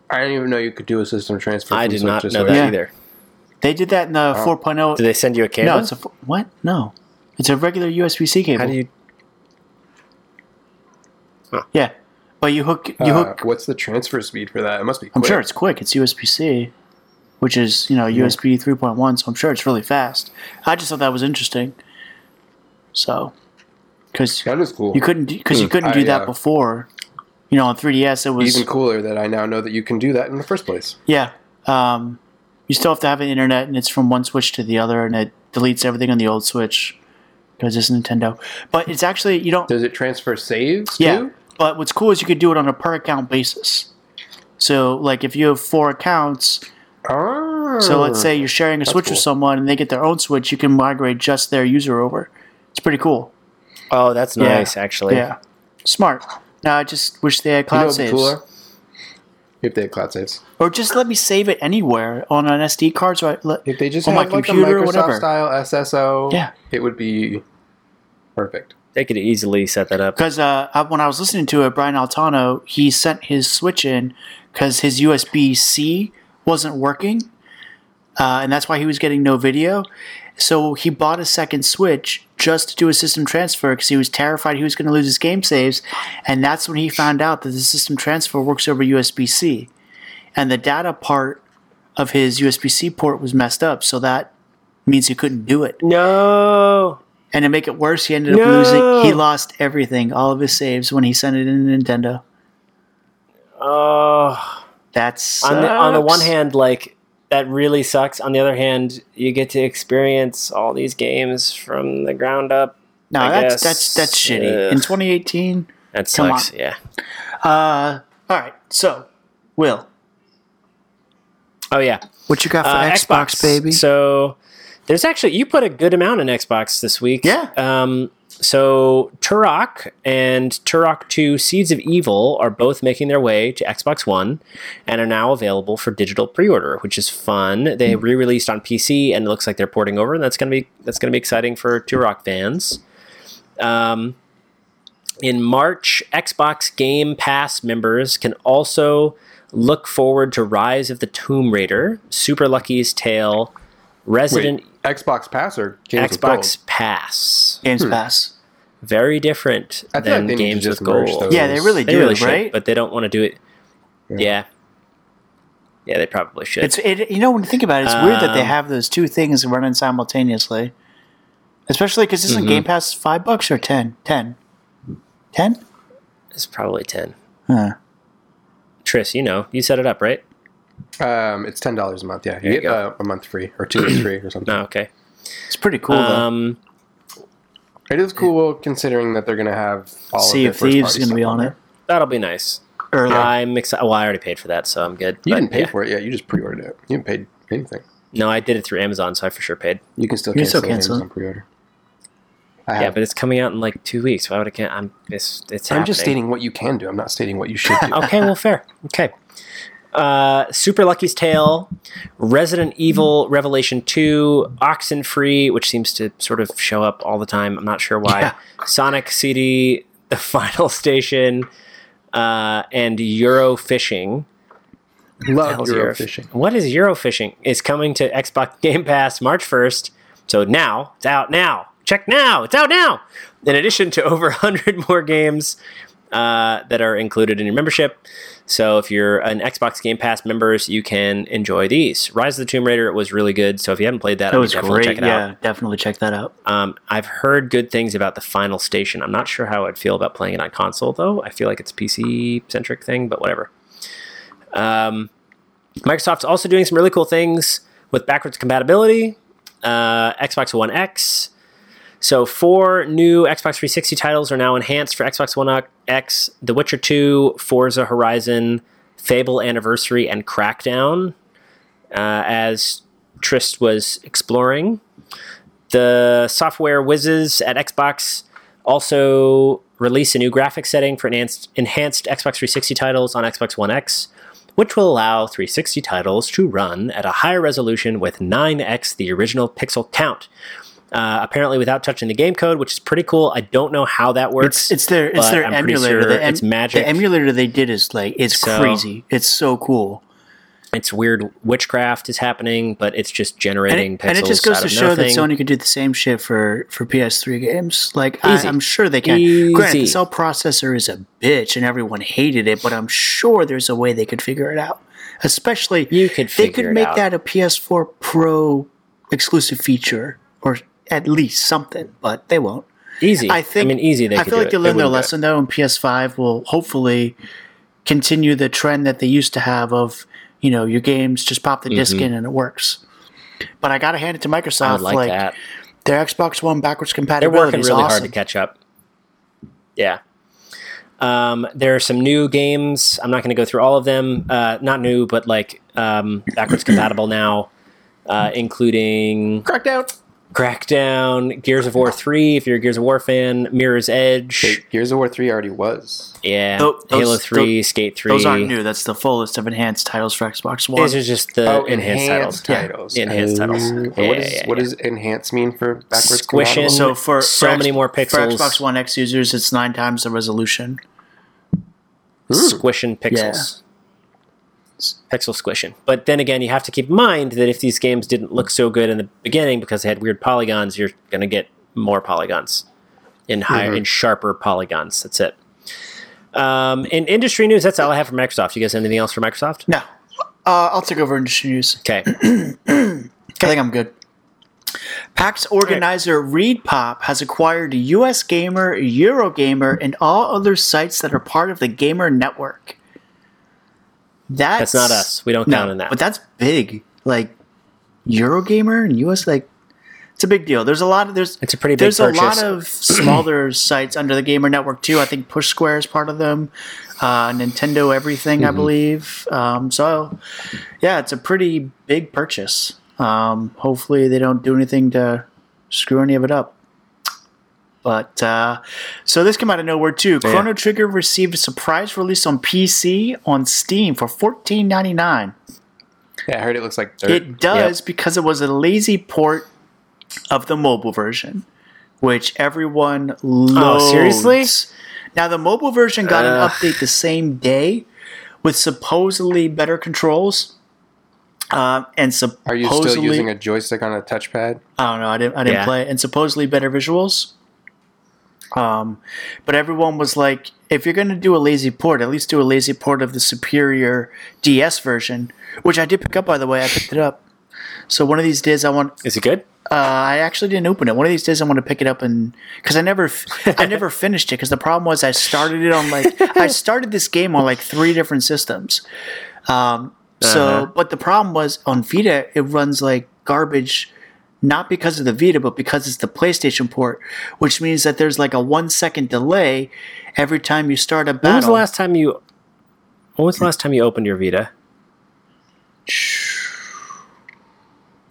I didn't even know you could do a system transfer. I did Switch not to know Switch. that Yeah. either. They did that in the 4.0. Did they send you a cable? no, it's a what? No, it's a regular USB C cable. How do you? Yeah, but you hook you Uh, hook. what's the transfer speed for that? It must be. I'm sure it's quick. It's USB C, which is you know USB 3.1. So I'm sure it's really fast. I just thought that was interesting. So, because That is cool. you couldn't because you Hmm, couldn't I, do that uh, before. You know, on 3DS it was Even cooler that I now know that you can do that in the first place. yeah. Um, you still have to have an internet, and it's from one Switch to the other, and it deletes everything on the old Switch because it's Nintendo. But it's actually you don't. Does it transfer saves Yeah, too? But what's cool is you could do it on a per account basis. So, like, if you have four accounts, Oh. so let's say you're sharing a Switch cool. with someone and they get their own Switch, you can migrate just their user over. It's pretty cool. Oh, that's Yeah. nice. Actually, Yeah, smart. Now I just wish they had You know cloud saves, cooler? If they had cloud saves. or just let me save it anywhere on an SD card. So I let, If they just On had my like computer a Microsoft whatever. style SSO, Yeah. it would be perfect. They could easily set that up. because uh, when I was listening to it, Brian Altano he sent his Switch in because his USB C wasn't working, uh, and that's why he was getting no video. So he bought a second Switch just to do a system transfer because he was terrified he was going to lose his game saves, and that's when he found out that the system transfer works over USB C, and the data part of his USB C port was messed up, so that means he couldn't do it. No. And to make it worse, he ended up No. losing. He lost everything, all of his saves, when he sent it in Nintendo. Oh. That's on the on the one hand, like that really sucks. On the other hand, you get to experience all these games from the ground up. no, I that's guess, that's that's shitty. ugh. In 2018, That sucks. Yeah. uh, all right. So, Will, Oh yeah. what you got for Uh, Xbox, baby? So there's actually you put a good amount in Xbox this week. Yeah. Um. So Turok and Turok 2 Seeds of Evil are both making their way to Xbox One and are now available for digital pre-order, which is fun. They Hmm. re-released on PC and it looks like they're porting over, and that's gonna be that's gonna be exciting for Turok fans. Um, in March, Xbox Game Pass members can also look forward to Rise of the Tomb Raider, Super Lucky's Tale, Resident Wait, Xbox Pass or games with Xbox Pass. Games Pass. Very different I than like they need to games with gold. those. Yeah, they really do, They do, really should, right? but they don't want to do it. Yeah. yeah. they probably should. It's it. You know, when you think about it, it's weird that they Um, have those two things running simultaneously. Especially because isn't Mhm. Game Pass five bucks or ten? Ten. Ten? it's probably 10. Huh. Tris, you know, you set it up, right? Um, it's ten dollars a month. Yeah, you you get uh, a month free or two weeks free or something. No, okay. It's pretty cool though. Um, It is cool considering that they're going to have all Sea of of Thieves first-party going to be on it. That'll be nice. Or like, I'm excited. Well, I already paid for that, so I'm good. You But, didn't pay yeah. for it yet. You just pre-ordered it. You didn't pay anything. No, I did it through Amazon, so I for sure paid. You can still You can cancel, still cancel Amazon pre-order. I Yeah, but it's coming out in like two weeks. Why would I can't? I'm it's it's. I'm just stating what you can do. I'm not stating what you should do. okay, well, fair. Okay. Uh, Super Lucky's Tale, Resident Evil Revelation 2, Oxenfree, which seems to sort of show up all the time. I'm not sure why. Yeah. Sonic CD, The Final Station, uh, and Euro Fishing. Love Eurofishing. What is Eurofishing? It's coming to Xbox Game Pass March 1st. So now, it's out now. Check now. It's out now. In addition to over 100 more games uh, that are included in your membership. So if you're an Xbox Game Pass members, you can enjoy these. Rise of the Tomb Raider was really good. So if you haven't played that, that I would was definitely great. check it Yeah, out. definitely check that out. Um, I've heard good things about the Final Station. I'm not sure how I'd feel about playing it on console, though. I feel like it's a PC centric thing, but whatever. Um, Microsoft's also doing some really cool things with backwards compatibility. Uh, Xbox One X. So four new Xbox 360 titles are now enhanced for Xbox One X: The Witcher 2, Forza Horizon, Fable Anniversary, and Crackdown. Uh, as Trist was exploring, the software whizzes at Xbox also release a new graphics setting for enhanced, enhanced Xbox 360 titles on Xbox One X, which will allow 360 titles to run at a higher resolution with 9x the original pixel count. Uh, apparently, without touching the game code, which is pretty cool. I don't know how that works. It's it's their it's their I'm emulator. sure the, em- it's magic. The emulator they did is like it's So- crazy. It's so cool. it's weird witchcraft is happening, but it's just generating And it, pixels and it just goes to show nothing. that Sony could do the same shit for for PS3 games. Like I. I'm sure they can. Easy. Granted, the cell processor is a bitch, and everyone hated it, but I'm sure there's a way they could figure it out. Especially You could they could make out. that a PS4 Pro exclusive feature, or at least something. But they won't. easy. I think. I mean, easy. They I feel like they learned their wouldn't do it. lesson though, and PS5 will hopefully continue the trend that they used to have of you know your games just pop the disc in and it works. But I gotta hand it to Microsoft. Mm-hmm. I would like, that. Their Xbox One backwards compatibility. They're working is really awesome. hard to catch up. Yeah. Um, there are some new games. I'm not going to go through all of them. Uh, not new, but like um, backwards compatible now, uh, including Crackdown. Crackdown, Gears of War 3, if you're a Gears of War fan, Mirror's Edge, Hey, Gears of War 3 already was. yeah, those- Halo 3, Skate 3. Those aren't new. That's the full list of enhanced titles for Xbox One. These are just the Oh, enhanced, enhanced titles. titles. Yeah, enhanced oh. titles. Oh, Yeah, what yeah, yeah, what yeah. does enhance mean for backwards Squishing. compatible? so for so for many X- more For. Xbox One X users, it's nine times the resolution. squishing pixels. Pixel squishing. But then again, you have to keep in mind that if these games didn't look so good in the beginning because they had weird polygons, you're going to get more polygons in higher, in sharper polygons. That's it. Um, in industry news, that's all I have for Microsoft. You guys have anything else for Microsoft? No, uh, I'll take over industry news. Okay. I think I'm good. PAX organizer Reed Pop has acquired US Gamer, Eurogamer, and all other sites that are part of the Gamer Network. That's, That's not us. We don't No, count on that. but that's big. Like Eurogamer and US, like it's a big deal. There's a lot of there's It's a pretty big there's a lot of smaller sites under the Gamer Network too. I think Push Square is part of them. Uh, Nintendo Everything, Mm-hmm. I believe. Um, so yeah, it's a pretty big purchase. Um, hopefully they don't do anything to screw any of it up. But uh, so this came out of nowhere too. Chrono Trigger received a surprise release on PC on Steam for fourteen ninety nine. Yeah, I heard it looks like dirt. It does because it was a lazy port of the mobile version, which everyone loads. Oh, seriously? Now the mobile version got an update the same day with supposedly better controls. Um, and Are you still using a joystick on a touchpad? I don't know. I didn't. I didn't Yeah. play it. And supposedly better visuals. Um, but everyone was like, if you're going to do a lazy port, at least do a lazy port of the superior DS version, which I did pick up by the way. I picked it up. So one of these days, I want. Is it good? Uh, I actually didn't open it. One of these days, I want to pick it up and because I never, I never finished it. Because the problem was I started it on like I started this game on like three different systems. Um, so, Uh-huh. but the problem was on Vita, it runs like garbage not because of the Vita, but because it's the PlayStation port, which means that there's like a one second delay every time you start a battle. When was the last time you? When was the last time you opened your Vita?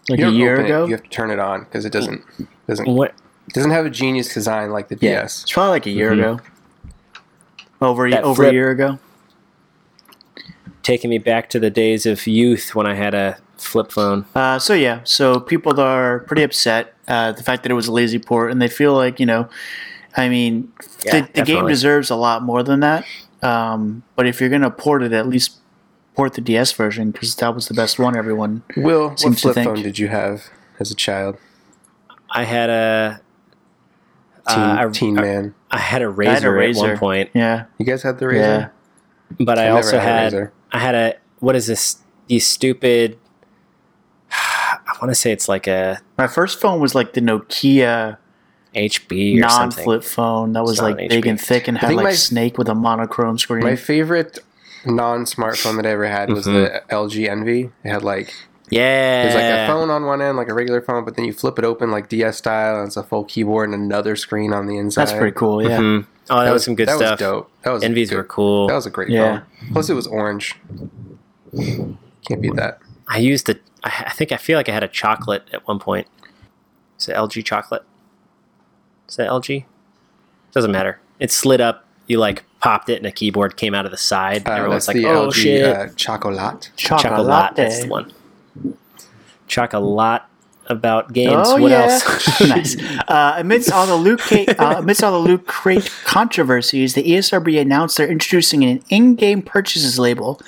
like You a year open it, ago? you have to turn it on because it doesn't doesn't What? doesn't have a genius design like the yeah, DS. it's probably like a year Mhm. ago. Over That over a year ago. Taking me back to the days of youth when I had a flip phone. Uh, so yeah, so people are pretty upset uh, the fact that it was a lazy port, and they feel like you know, I mean, Yeah, the, the game deserves a lot more than that. Um, but if you're gonna port it, at least port the DS version because that was the best one. Everyone, Will, what Seems to flip think. phone did you have as a child? I had a. Teen, uh, teen a- man. I had a I had RAZR, a at one point, yeah, You guys had the RAZR? yeah. but I, I also had had. I had a. What is this? These stupid. I want to say it's like a My first phone was like the Nokia HB or something. non-flip phone that was It's like big HP. and thick and I had like my- Snake with a monochrome screen. My favorite non-smartphone that I ever had was the LG Envy. It had like Yeah. there's like a phone on one end, like a regular phone, but then you flip it open like DS style, and it's a full keyboard and another screen on the inside. That's pretty cool. Yeah. Mhm. Oh, that, was, some good that stuff. was dope. That was Envies good. were cool. That was a great Yeah. phone. Plus, it was orange. Can't beat that. I used the. I I think I feel like I had a chocolate at one point. Is it LG chocolate? Is that LG? Doesn't matter. It slid up. You like popped it, and a keyboard came out of the side. Uh, Everyone's like, the "Oh LG shit!" Uh, Chocolat. Chocolat. That's the one. Chocolat about games. Oh what yeah, else? nice. Uh, amidst all the loot crate, uh, amidst all the loot crate controversies, the ESRB announced they're introducing an in-game purchases label.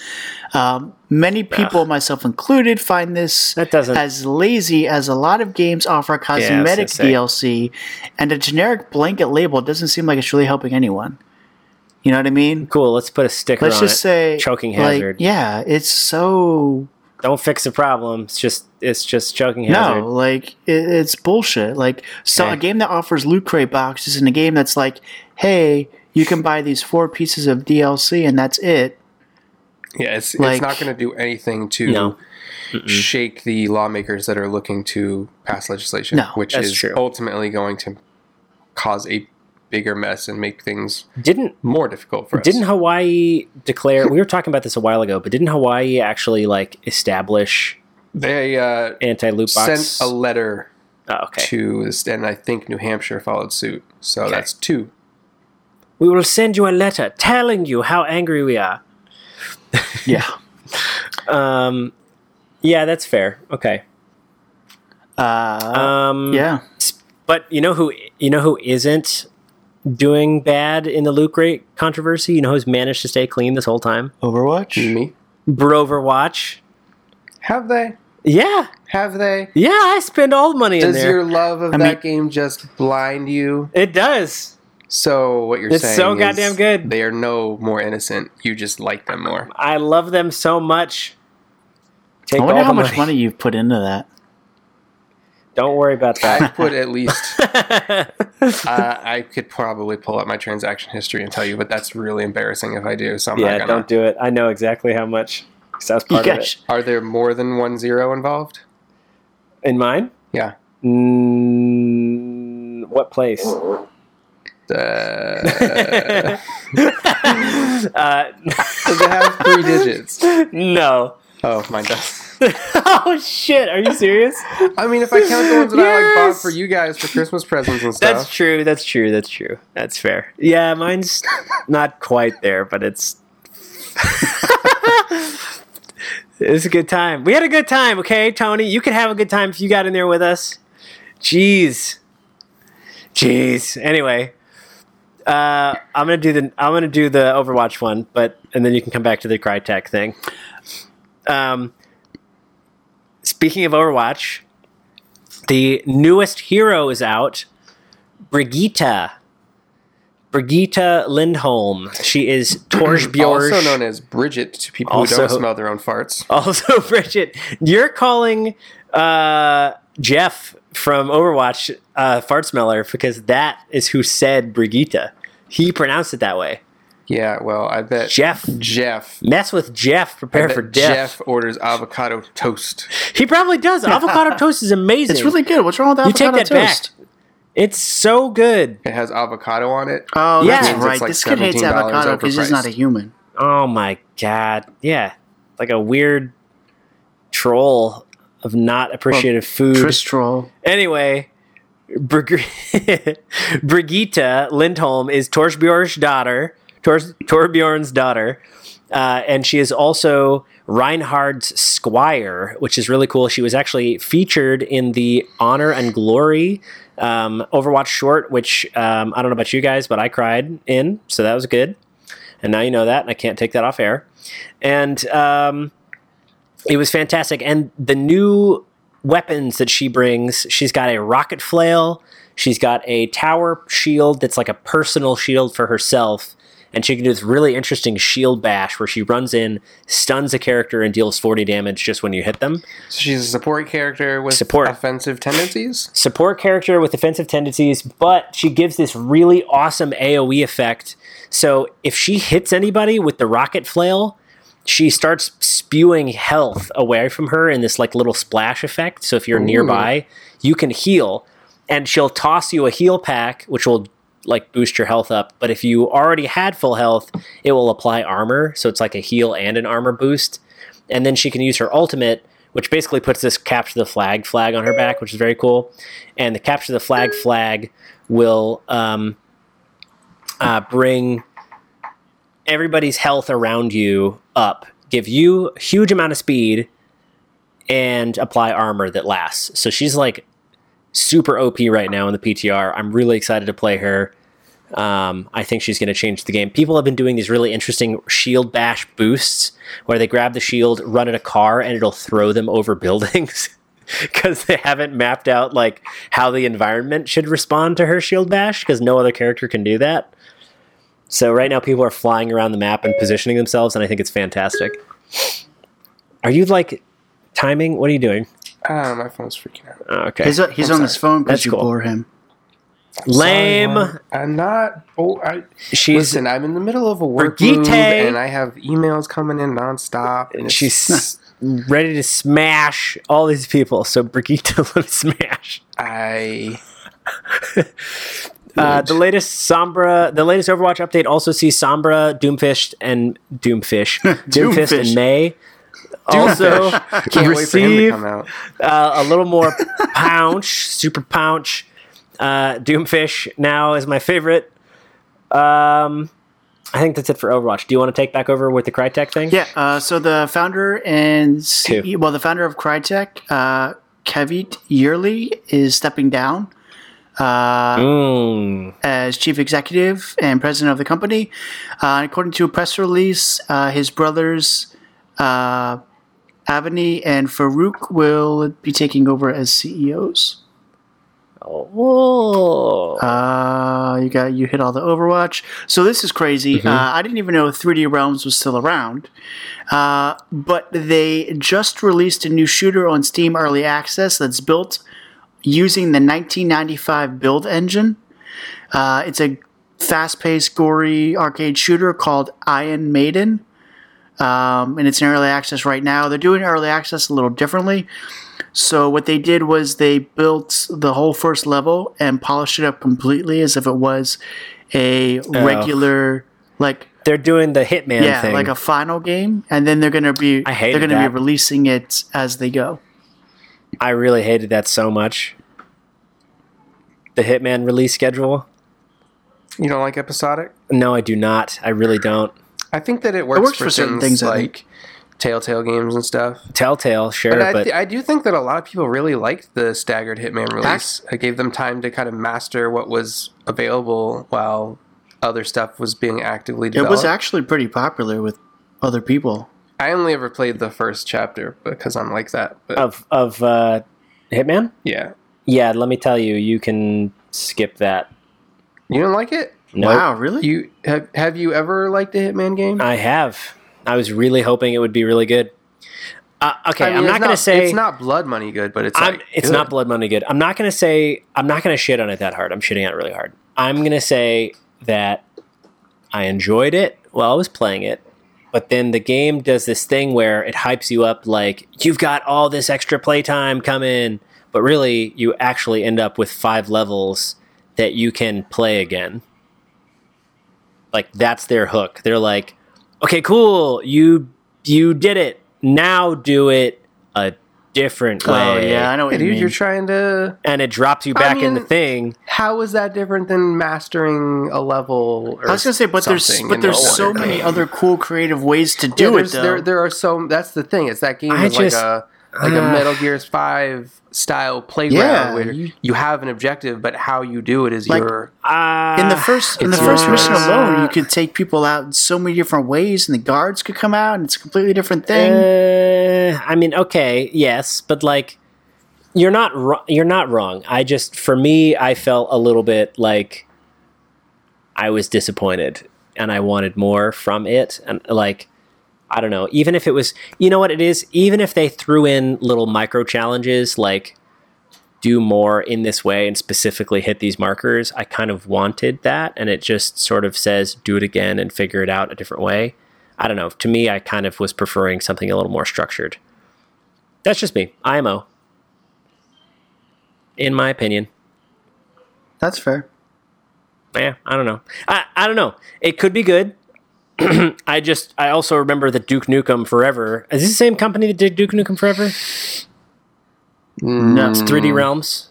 Um, many people, myself included, find this That doesn't- as lazy as a lot of games offer cosmetic say. DLC, and a generic blanket label doesn't seem like it's really helping anyone. You know what I mean? Cool. Let's put a sticker Let's on just it. say choking like, hazard. yeah, it's so Don't fix the problem. It's just it's just choking hazard. No, like it, it's bullshit. Like so, Okay. a game that offers loot crate boxes and a game that's like, hey, you can buy these four pieces of DLC and that's it. Yeah, it's Like- it's not going to do anything to No. shake the lawmakers that are looking to pass legislation, No, which is true. ultimately going to cause a bigger mess and make things Didn't more difficult for us. Didn't Hawaii declare? We were talking about this a while ago, but didn't Hawaii actually like establish they uh, anti loot box? sent a letter oh, okay. to this, and I think New Hampshire followed suit. So Okay. that's two. We will send you a letter telling you how angry we are. Yeah. Um, yeah, that's fair. Okay. Uh, Um, yeah. But you know who you know who isn't doing bad in the loot crate controversy? You know who's managed to stay clean this whole time? Overwatch. Me? Broverwatch. Have they? Yeah, Have they? yeah. I spend all the money in there. Does your love of I that mean- game just blind you? it does. So what you're It's saying so is goddamn good. They are no more innocent. You just like them more. I love them so much. Take I wonder all how the much money you've put into that. Don't worry about that. I that. put at least. uh, I could probably pull up my transaction history and tell you, but that's really embarrassing if I do. So I'm yeah, not gonna. don't do it. I know exactly how much. Because I was You of guys, it. Are there more than one zero involved? In mine? Yeah. Mm, what place? Uh, uh, does it have three digits? no. Oh, mine does. oh shit! Are you serious? I mean, if I count the ones that I like bought for you guys for Christmas presents and stuff. That's true. That's true. That's true. That's fair. Yeah, mine's not quite there, but it's. it's a good time. We had a good time. Okay, Tony, you could have a good time if you got in there with us. Jeez. Jeez. Anyway, uh, I'm gonna do the I'm gonna do the Overwatch one, but and then you can come back to the Crytek thing. Um, speaking of Overwatch, the newest hero is out. Brigitte. Brigitte Lindholm. She is Torbjorn. Also known as Bridget to people who don't smell their own farts. Also, Bridget, you're calling uh, Jeff from Overwatch uh, fart smeller because that is who said Brigitte. He pronounced it that way. Yeah, well, I bet Jeff. Jeff. Mess with Jeff. I Prepare bet for death. Jeff orders avocado toast. He probably does. Avocado toast is amazing. It's really good. What's wrong with You take avocado that toast? back. It's so good. It has avocado on it. Oh, Yeah. that's Means right. like this kid hates avocado because he's not a human. Oh my god. Yeah. Like a weird troll of not appreciative food. Troll. Anyway, Brig- Brigitte Lindholm is Torbjorn's daughter, Tor- Torbjorn's daughter, uh, and she is also Reinhardt's squire, which is really cool. She was actually featured in the Honor and Glory um, Overwatch short, which um, I don't know about you guys, but I cried in, so that was good. And now you know that, and I can't take that off air. And um, it was fantastic. And the new weapons that she brings, she's got a rocket flail, she's got a tower shield that's like a personal shield for herself. And she can do this really interesting shield bash where she runs in, stuns a character, and deals 40 damage just when you hit them. So she's a support character with Support. offensive tendencies. support character with offensive tendencies, but she gives this really awesome AoE effect. So if she hits anybody with the rocket flail, she starts spewing health away from her in this like little splash effect. So if you're nearby, you can heal, and she'll toss you a heal pack, which will like boost your health up. But if you already had full health, it will apply armor. So it's like a heal and an armor boost. And then she can use her ultimate, which basically puts this capture the flag flag on her back, which is very cool. And the capture the flag flag will um, uh, bring everybody's health around you up, give you a huge amount of speed, and apply armor that lasts. So she's like super OP right now in the PTR. I'm really excited to play her. Um, I think she's going to change the game. People have been doing these really interesting shield bash boosts where they grab the shield, run at a car, and it'll throw them over buildings because they haven't mapped out like how the environment should respond to her shield bash because no other character can do that. So right now people are flying around the map and positioning themselves, and I think it's fantastic. Are you like timing? What are you doing? Ah, my phone's freaking out. Oh, okay, He's, he's I'm on his phone because That's you cool. bore him. lame. Sorry, Mom. I'm not. Oh, I. She's Listen, I'm in the middle of a work Brigitte. move, and I have emails coming in nonstop. And it's- she's ready to smash all these people. So Brigitte let smash. I. Uh, the latest Sombra, the latest Overwatch update also sees Sombra, Doomfish, and Doomfish, Doomfist, Doomfish. and Mei also Can't wait for him to receive come out. uh, a little more pounce, super pounce. Uh, Doomfish now is my favorite. Um, I think that's it for Overwatch. Do you want to take back over with the Crytek thing? Yeah. Uh, so the founder and CEO, well, the founder of Crytek, uh, Cevat Yerli, is stepping down uh, Mm. as chief executive and president of the company. Uh, according to a press release, uh, his brothers uh, Avni and Faruk will be taking over as CEOs. Oh. Uh, you got you hit all the Overwatch. So this is crazy. Mm-hmm. Uh, I didn't even know 3D Realms was still around. Uh, but they just released a new shooter on Steam Early Access that's built using the 1995 build engine. Uh, it's a fast-paced, gory arcade shooter called Ion Maiden. Um, and it's in early access right now. They're doing early access a little differently. So what they did was they built the whole first level and polished it up completely as if it was a regular like They're doing the Hitman yeah, thing. like a final game and then they're going to be I hated they're going to be releasing it as they go. I really hated that so much. The Hitman release schedule. You don't like episodic? No, I do not. I really don't. I think that it works, it works for, for certain things, things, like Telltale games and stuff. Telltale, sure, But, I, I do think that a lot of people really liked the staggered Hitman release. It gave them time to kind of master what was available while other stuff was being actively developed. It was actually pretty popular with other people. I only ever played the first chapter because I'm like that. But of of uh, Hitman. yeah, Yeah, let me tell you, you can skip that. you don't like it? Nope. Wow, really? You have have you ever liked a Hitman game? I have. I was really hoping it would be really good. Uh, okay, I mean, I'm it's not going to say it's not blood money good, but it's like it's good. not blood money good. I'm not going to say I'm not going to shit on it that hard. I'm shitting on it really hard. I'm going to say that I enjoyed it while I was playing it, but then the game does this thing where it hypes you up like you've got all this extra playtime coming, but really you actually end up with five levels that you can play again. Like that's their hook. They're like, "Okay, cool. You you did it. Now do it a different oh, way." Oh yeah, I know what Hey, you mean. You're trying to. And it drops you I back in the mean- thing. How is that different than mastering a level? Or I was gonna say, but there's but there's the so order? many other cool, creative ways to Yeah, do it. Though. There, there are so. That's the thing. It's that game I is just- like a like a uh, Metal Gear Five style playground Yeah, where you- you, have an objective, but how you do it is Like- your. Uh, in the first in the first your mission alone, you could take people out in so many different ways, and the guards could come out, and it's a completely different thing. Uh, I mean, okay, yes, but like, you're not wrong. You're not wrong. I just, for me, I felt a little bit like I was disappointed, and I wanted more from it, and like. I don't know. Even if it was, you know what it is. Even if they threw in little micro challenges, like do more in this way and specifically hit these markers, I kind of wanted that, and it just sort of says do it again and figure it out a different way. I don't know. To me, I kind of was preferring something a little more structured. That's just me. IMO. In my opinion. That's fair. Yeah, I don't know. I, I don't know. It could be good. I just I also remember that Duke Nukem Forever. Is this the same company that did Duke Nukem Forever? No. It's 3D Realms.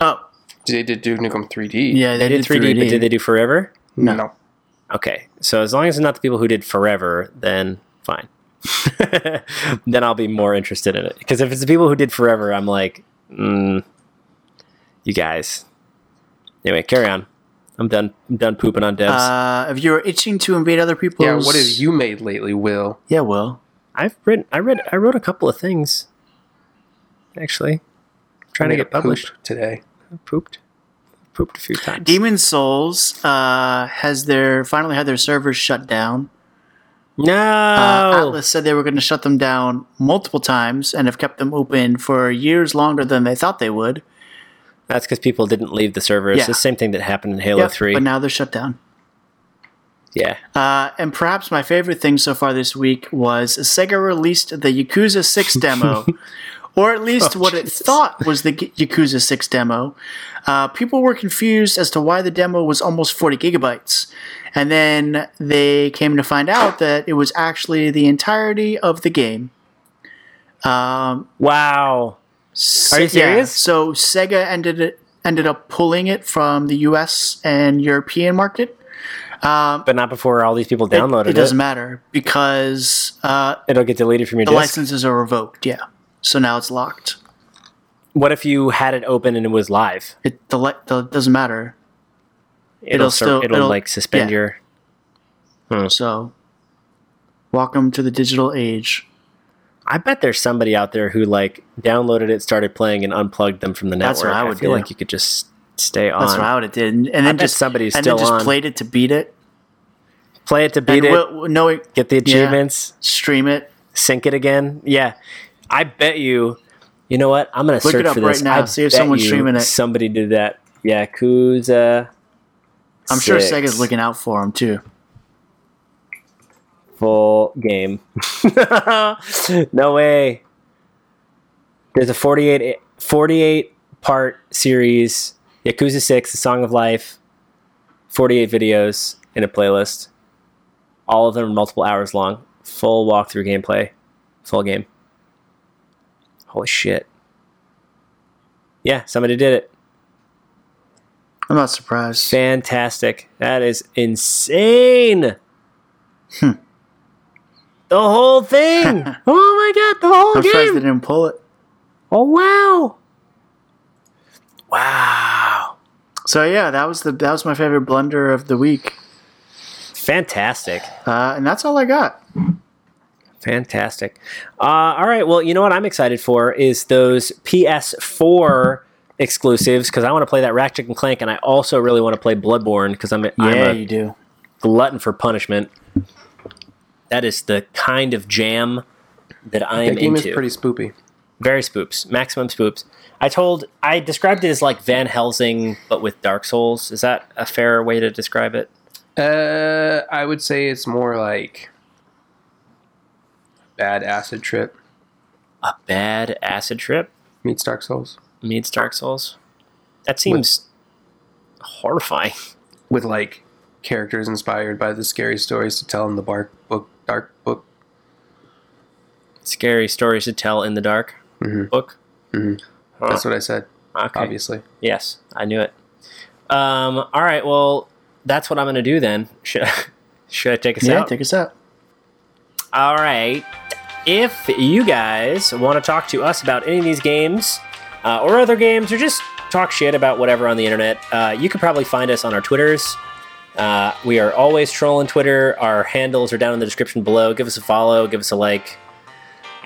Oh, They did Duke Nukem 3D. yeah, They, did 3D, but did they do Forever? No. Okay. So as long as it's not the people who did Forever, then fine. then I'll be more interested in it. Because if it's the people who did Forever, I'm like, mm, you guys. Anyway, carry on. I'm done. I'm done pooping on devs. Uh, if you're itching to invade other people's, Yeah. What have you made lately, Will? Yeah, Will. I've written. I read. I wrote a couple of things. Actually, trying to get published. poop today. I pooped. Pooped a few times. Demon's Souls uh, has their finally had their servers shut down. no. Uh, Atlus said they were going to shut them down multiple times and have kept them open for years longer than they thought they would. That's because people didn't leave the server. It's Yeah. the same thing that happened in Halo Yep, Three. but now they're shut down. yeah. Uh, and perhaps my favorite thing so far this week was Sega released the Yakuza 6 demo, or at least Oh, what it thought was the Yakuza 6 demo. Uh, people were confused as to why the demo was almost 40 gigabytes. And then they came to find out that it was actually the entirety of the game. Um, Wow. Se- Are you yeah, serious? so Sega ended it, ended up pulling it from the U.S. and European market. But not before all these people downloaded it. it, doesn't matter because uh, It'll get deleted from your the disk. licenses are revoked. Yeah, so now it's locked. What if you had it open and it was live? It the, the doesn't matter. It'll It'll still- it'll, it'll- like suspend yeah. your. So, welcome to the digital age. I bet there's somebody out there who like downloaded it, started playing, and unplugged them from the network. That's what I would feel do. like you could just stay on. That's what I would have did, and, and then just somebody's and still then just on. played it to beat it. Play it to beat and it, we'll- no, get the achievements, stream it. sync it again. Yeah, I bet you. You know what? I'm gonna Look it search up for right now, I see if someone's streaming it. Somebody did that. Yakuza. I'm sure. Sega's looking out for them too. Full game. no way. There's a 48, 48 part series, Yakuza 6, The Song of Life, 48 videos in a playlist. All of them are multiple hours long. Full walkthrough gameplay. Full game. Holy shit. Yeah, somebody did it. I'm not surprised. Fantastic. That is insane. Hmm. The whole thing. oh my god, the whole thing. I'm surprised they didn't pull it. Oh wow. Wow. So yeah, that was the that was my favorite blunder of the week, Fantastic. uh, and that's all I got. Fantastic. Uh, all right. Well, you know what I'm excited for is those PS4 exclusives because I want to play that Ratchet and Clank, and I also really want to play Bloodborne because I'm, a, I'm Yeah, a you do. glutton for punishment. That is the kind of jam that I The am game into. is pretty spoopy. Very spoops, maximum spoops. I told, I described it as like Van Helsing, but with Dark Souls. Is that a fair way to describe it? Uh, I would say it's more like a bad acid trip A bad acid trip meets Dark Souls meets Dark Souls. That seems horrifying. with like characters inspired by the scary stories to tell in the bark book, dark book. Scary stories to tell in the dark Mhm. book. That's what I said. Okay. Obviously, Yes, I knew it. Um, all right. Well, that's what I'm going to do then. Should, should I take us Yeah, out? take us out. All right. If you guys want to talk to us about any of these games uh, or other games or just talk shit about whatever on the internet, uh, you could probably find us on our Twitters. Uh, we are always trolling Twitter. Our handles are down in the description below. Give us a follow, give us a like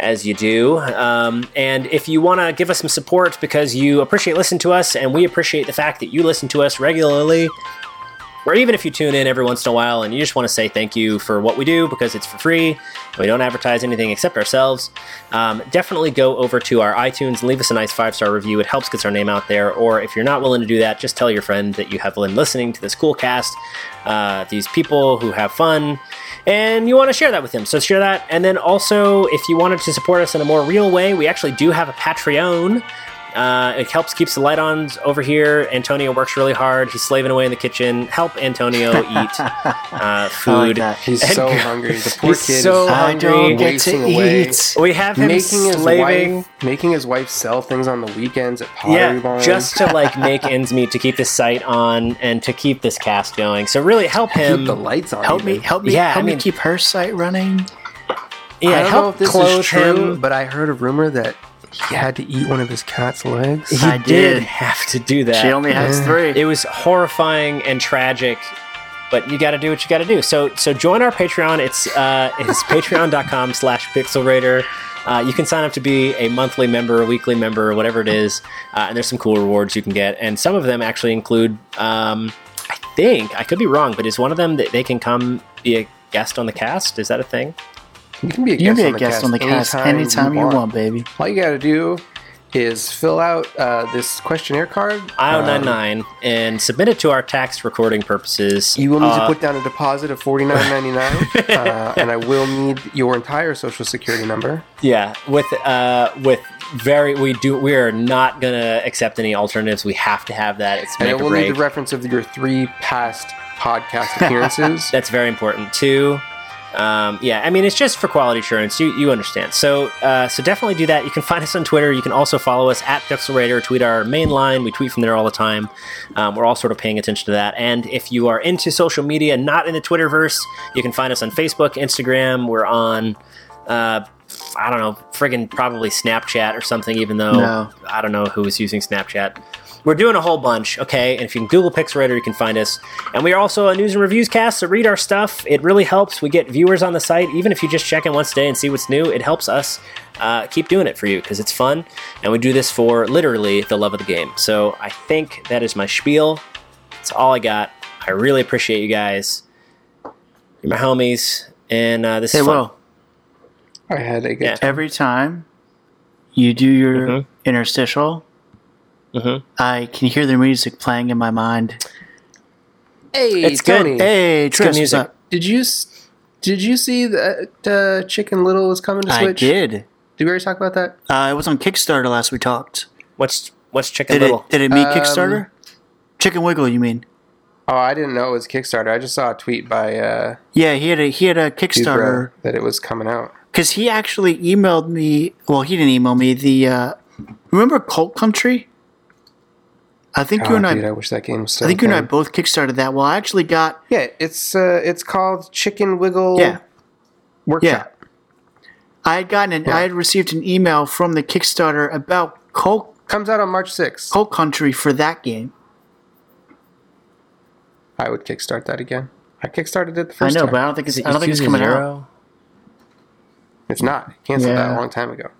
as you do. Um, and if you want to give us some support because you appreciate listening to us and we appreciate the fact that you listen to us regularly, or even if you tune in every once in a while and you just want to say thank you for what we do because it's for free and we don't advertise anything except ourselves, um, definitely go over to our iTunes and leave us a nice five star review. It helps get our name out there. Or if you're not willing to do that, just tell your friend that you have been listening to this cool cast, uh, these people who have fun, and you want to share that with them. So share that. And then also, if you wanted to support us in a more real way, we actually do have a Patreon. Uh, it helps keeps the light on over here. Antonio works really hard. He's slaving away in the kitchen. Help Antonio eat uh, food. that. he's And- so hungry. The poor He's kid so is I hungry. don't get to away. eat. we have him making his slaving. wife making his wife sell things on the weekends at Pottery yeah, Barn. just to like make ends meet to keep this site on and to keep this cast going. So really help him. keep the lights on. Help me, help me, Yeah, help I me mean- keep her site running. yeah, I don't help know if this is true, him. but I heard a rumor that he had to eat one of his cat's legs. He I did did. have to do that. She only has Yeah. three. it was horrifying and tragic but you got to do what you got to do so so join our patreon it's uh it's patreon.com slash pixelrater uh, you can sign up to be a monthly member a weekly member whatever it is uh, and there's some cool rewards you can get and some of them actually include um, i think i could be wrong but is one of them that they can come be a guest on the cast is that a thing You can be a You guest, can be on, a the guest cast on the cast anytime you want, baby. All you got to do is fill out uh, this questionnaire card. io99 and submit it to our tax recording purposes Um, you will need Uh, to put down a deposit of forty nine ninety nine, uh, and I will need your entire social security number. Yeah, with uh, with very we do we are not gonna accept any alternatives. We have to have that. It's And I make or will need the reference of your three past podcast appearances. That's very important too. Um, yeah, I mean it's just for quality assurance. You you understand. So uh, so definitely do that. You can find us on Twitter. You can also follow us at Pixelrater. Tweet our main line. We tweet from there all the time. Um, we're all sort of paying attention to that. And if you are into social media, not in the Twitterverse, you can find us on Facebook, Instagram. We're on. Uh, I don't know, friggin' probably Snapchat or something, even though No. I don't know who was using Snapchat. We're doing a whole bunch, okay? And if you can Google Pixelrater, you can find us. And we are also a news and reviews cast, so read our stuff. It really helps. We get viewers on the site. Even if you just check in once a day and see what's new, it helps us uh, keep doing it for you because it's fun. And we do this for literally the love of the game. So I think that is my spiel. That's all I got. I really appreciate you guys. You're my homies. And uh, this Hey, is fun. Will, I had a good Yeah. every time you do your Mhm. interstitial, Mhm. I can hear the music playing in my mind. Hey, It's good. Tony, Hey, good Tris, what's music. up? did you did you see that uh, Chicken Little was coming to Switch? I did. Did we already talk about that? Uh, it was on Kickstarter last we talked. What's what's Chicken Did Little? it? Did it meet Um, Kickstarter? Chicken Wiggle, you mean? Oh, I didn't know it was Kickstarter. I just saw a tweet by uh, Yeah, he had a he had a Kickstarter Dubra that it was coming out. because he actually emailed me. Well, he didn't email me. The uh, remember Cult County? I think you Oh, and dude, I. I wish that game was still. I think you and I both kickstarted that. Well, I actually got Yeah, it's uh, it's called Chicken Wiggle. yeah. Workshop. I had gotten an, I had received an email from the Kickstarter about Cult, Comes out on March 6th. Cult County for that game. I would kickstart that again. I kickstarted it the first. I first know, time. but I don't think it's Is it I don't think it's Yakuza coming out. It's not. It canceled that a long time ago.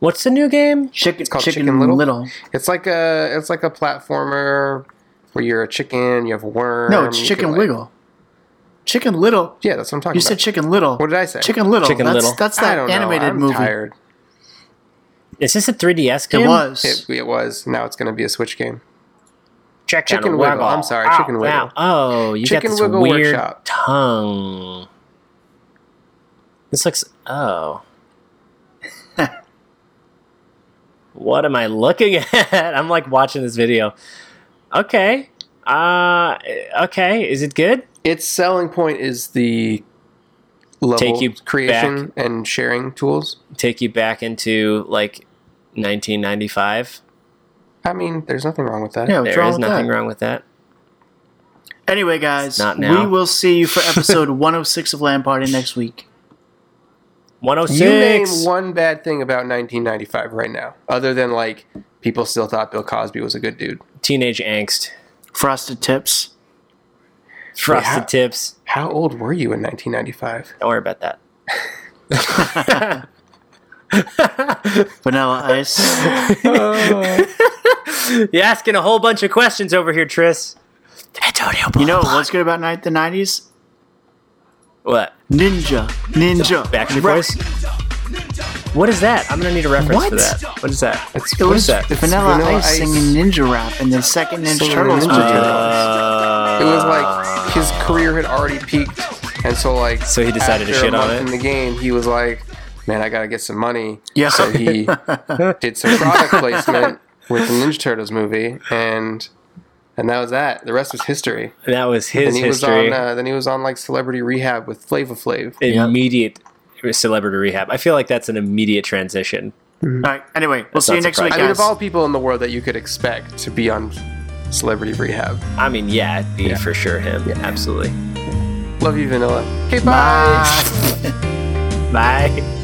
What's the new game? Chicken, called chicken, Chicken Little? Little. It's like a it's like a platformer where you're a chicken, you have a worm. No, it's Chicken can, like- Wiggle. Chicken Little. Yeah, that's what I'm talking You about. You said Chicken Little. What did I say? Chicken Little. Chicken that's, Little. That's I that don't animated know. I'm movie. tired. Is this a 3DS game? It was. It, it was. Now it's going to be a Switch game. check Chicken and Wiggle. I'm sorry, Ow, Chicken Wiggle. ow. Oh, you Chicken got this Wiggle weird Workshop. tongue. This looks. Oh. What am I looking at? I'm like watching this video. Okay. Uh. Okay. Is it good? Its selling point is the level Take you creation and sharing tools. Take you back into like 1995. I mean, there's nothing wrong with that. Yeah, what's There wrong is with nothing that? wrong with that. Anyway, guys, not now. we will see you for episode 106 of LAN Party next week. 106. You oh name one bad thing about 1995 right now, other than like people still thought Bill Cosby was a good dude. Teenage angst. Frosted Tips. Frosted how- tips. How old were you in 1995? Don't worry about that. Vanilla Ice. You're asking a whole bunch of questions over here, Tris. Antonio, You know what's good about ni- the 90s? What? Ninja. Ninja. Backstreet Rap. Boys? What is that? I'm gonna need a reference What? for that. What is that? It's, It was that? It's Vanilla, Vanilla Ice, Ice. singing Ninja Rap in the second Ninja Singing Turtles Ninja movie. It was like his career had already peaked, and so like So he decided to after shit a on month it? In the game, he was like, "Man, I gotta get some money." Yeah. So he did some product placement with the Ninja Turtles movie, and and that was that. The rest was history. that was his And he history. was on. Uh, then he was on like Celebrity Rehab with Flava Flav. immediate celebrity rehab. I feel like that's an immediate transition. All right. Anyway, we'll see you not next week, I mean, of all people in the world that you could expect to be on Celebrity Rehab, I mean, yeah, it'd be for sure him. Absolutely. love you, Vanilla. Okay, bye. Bye.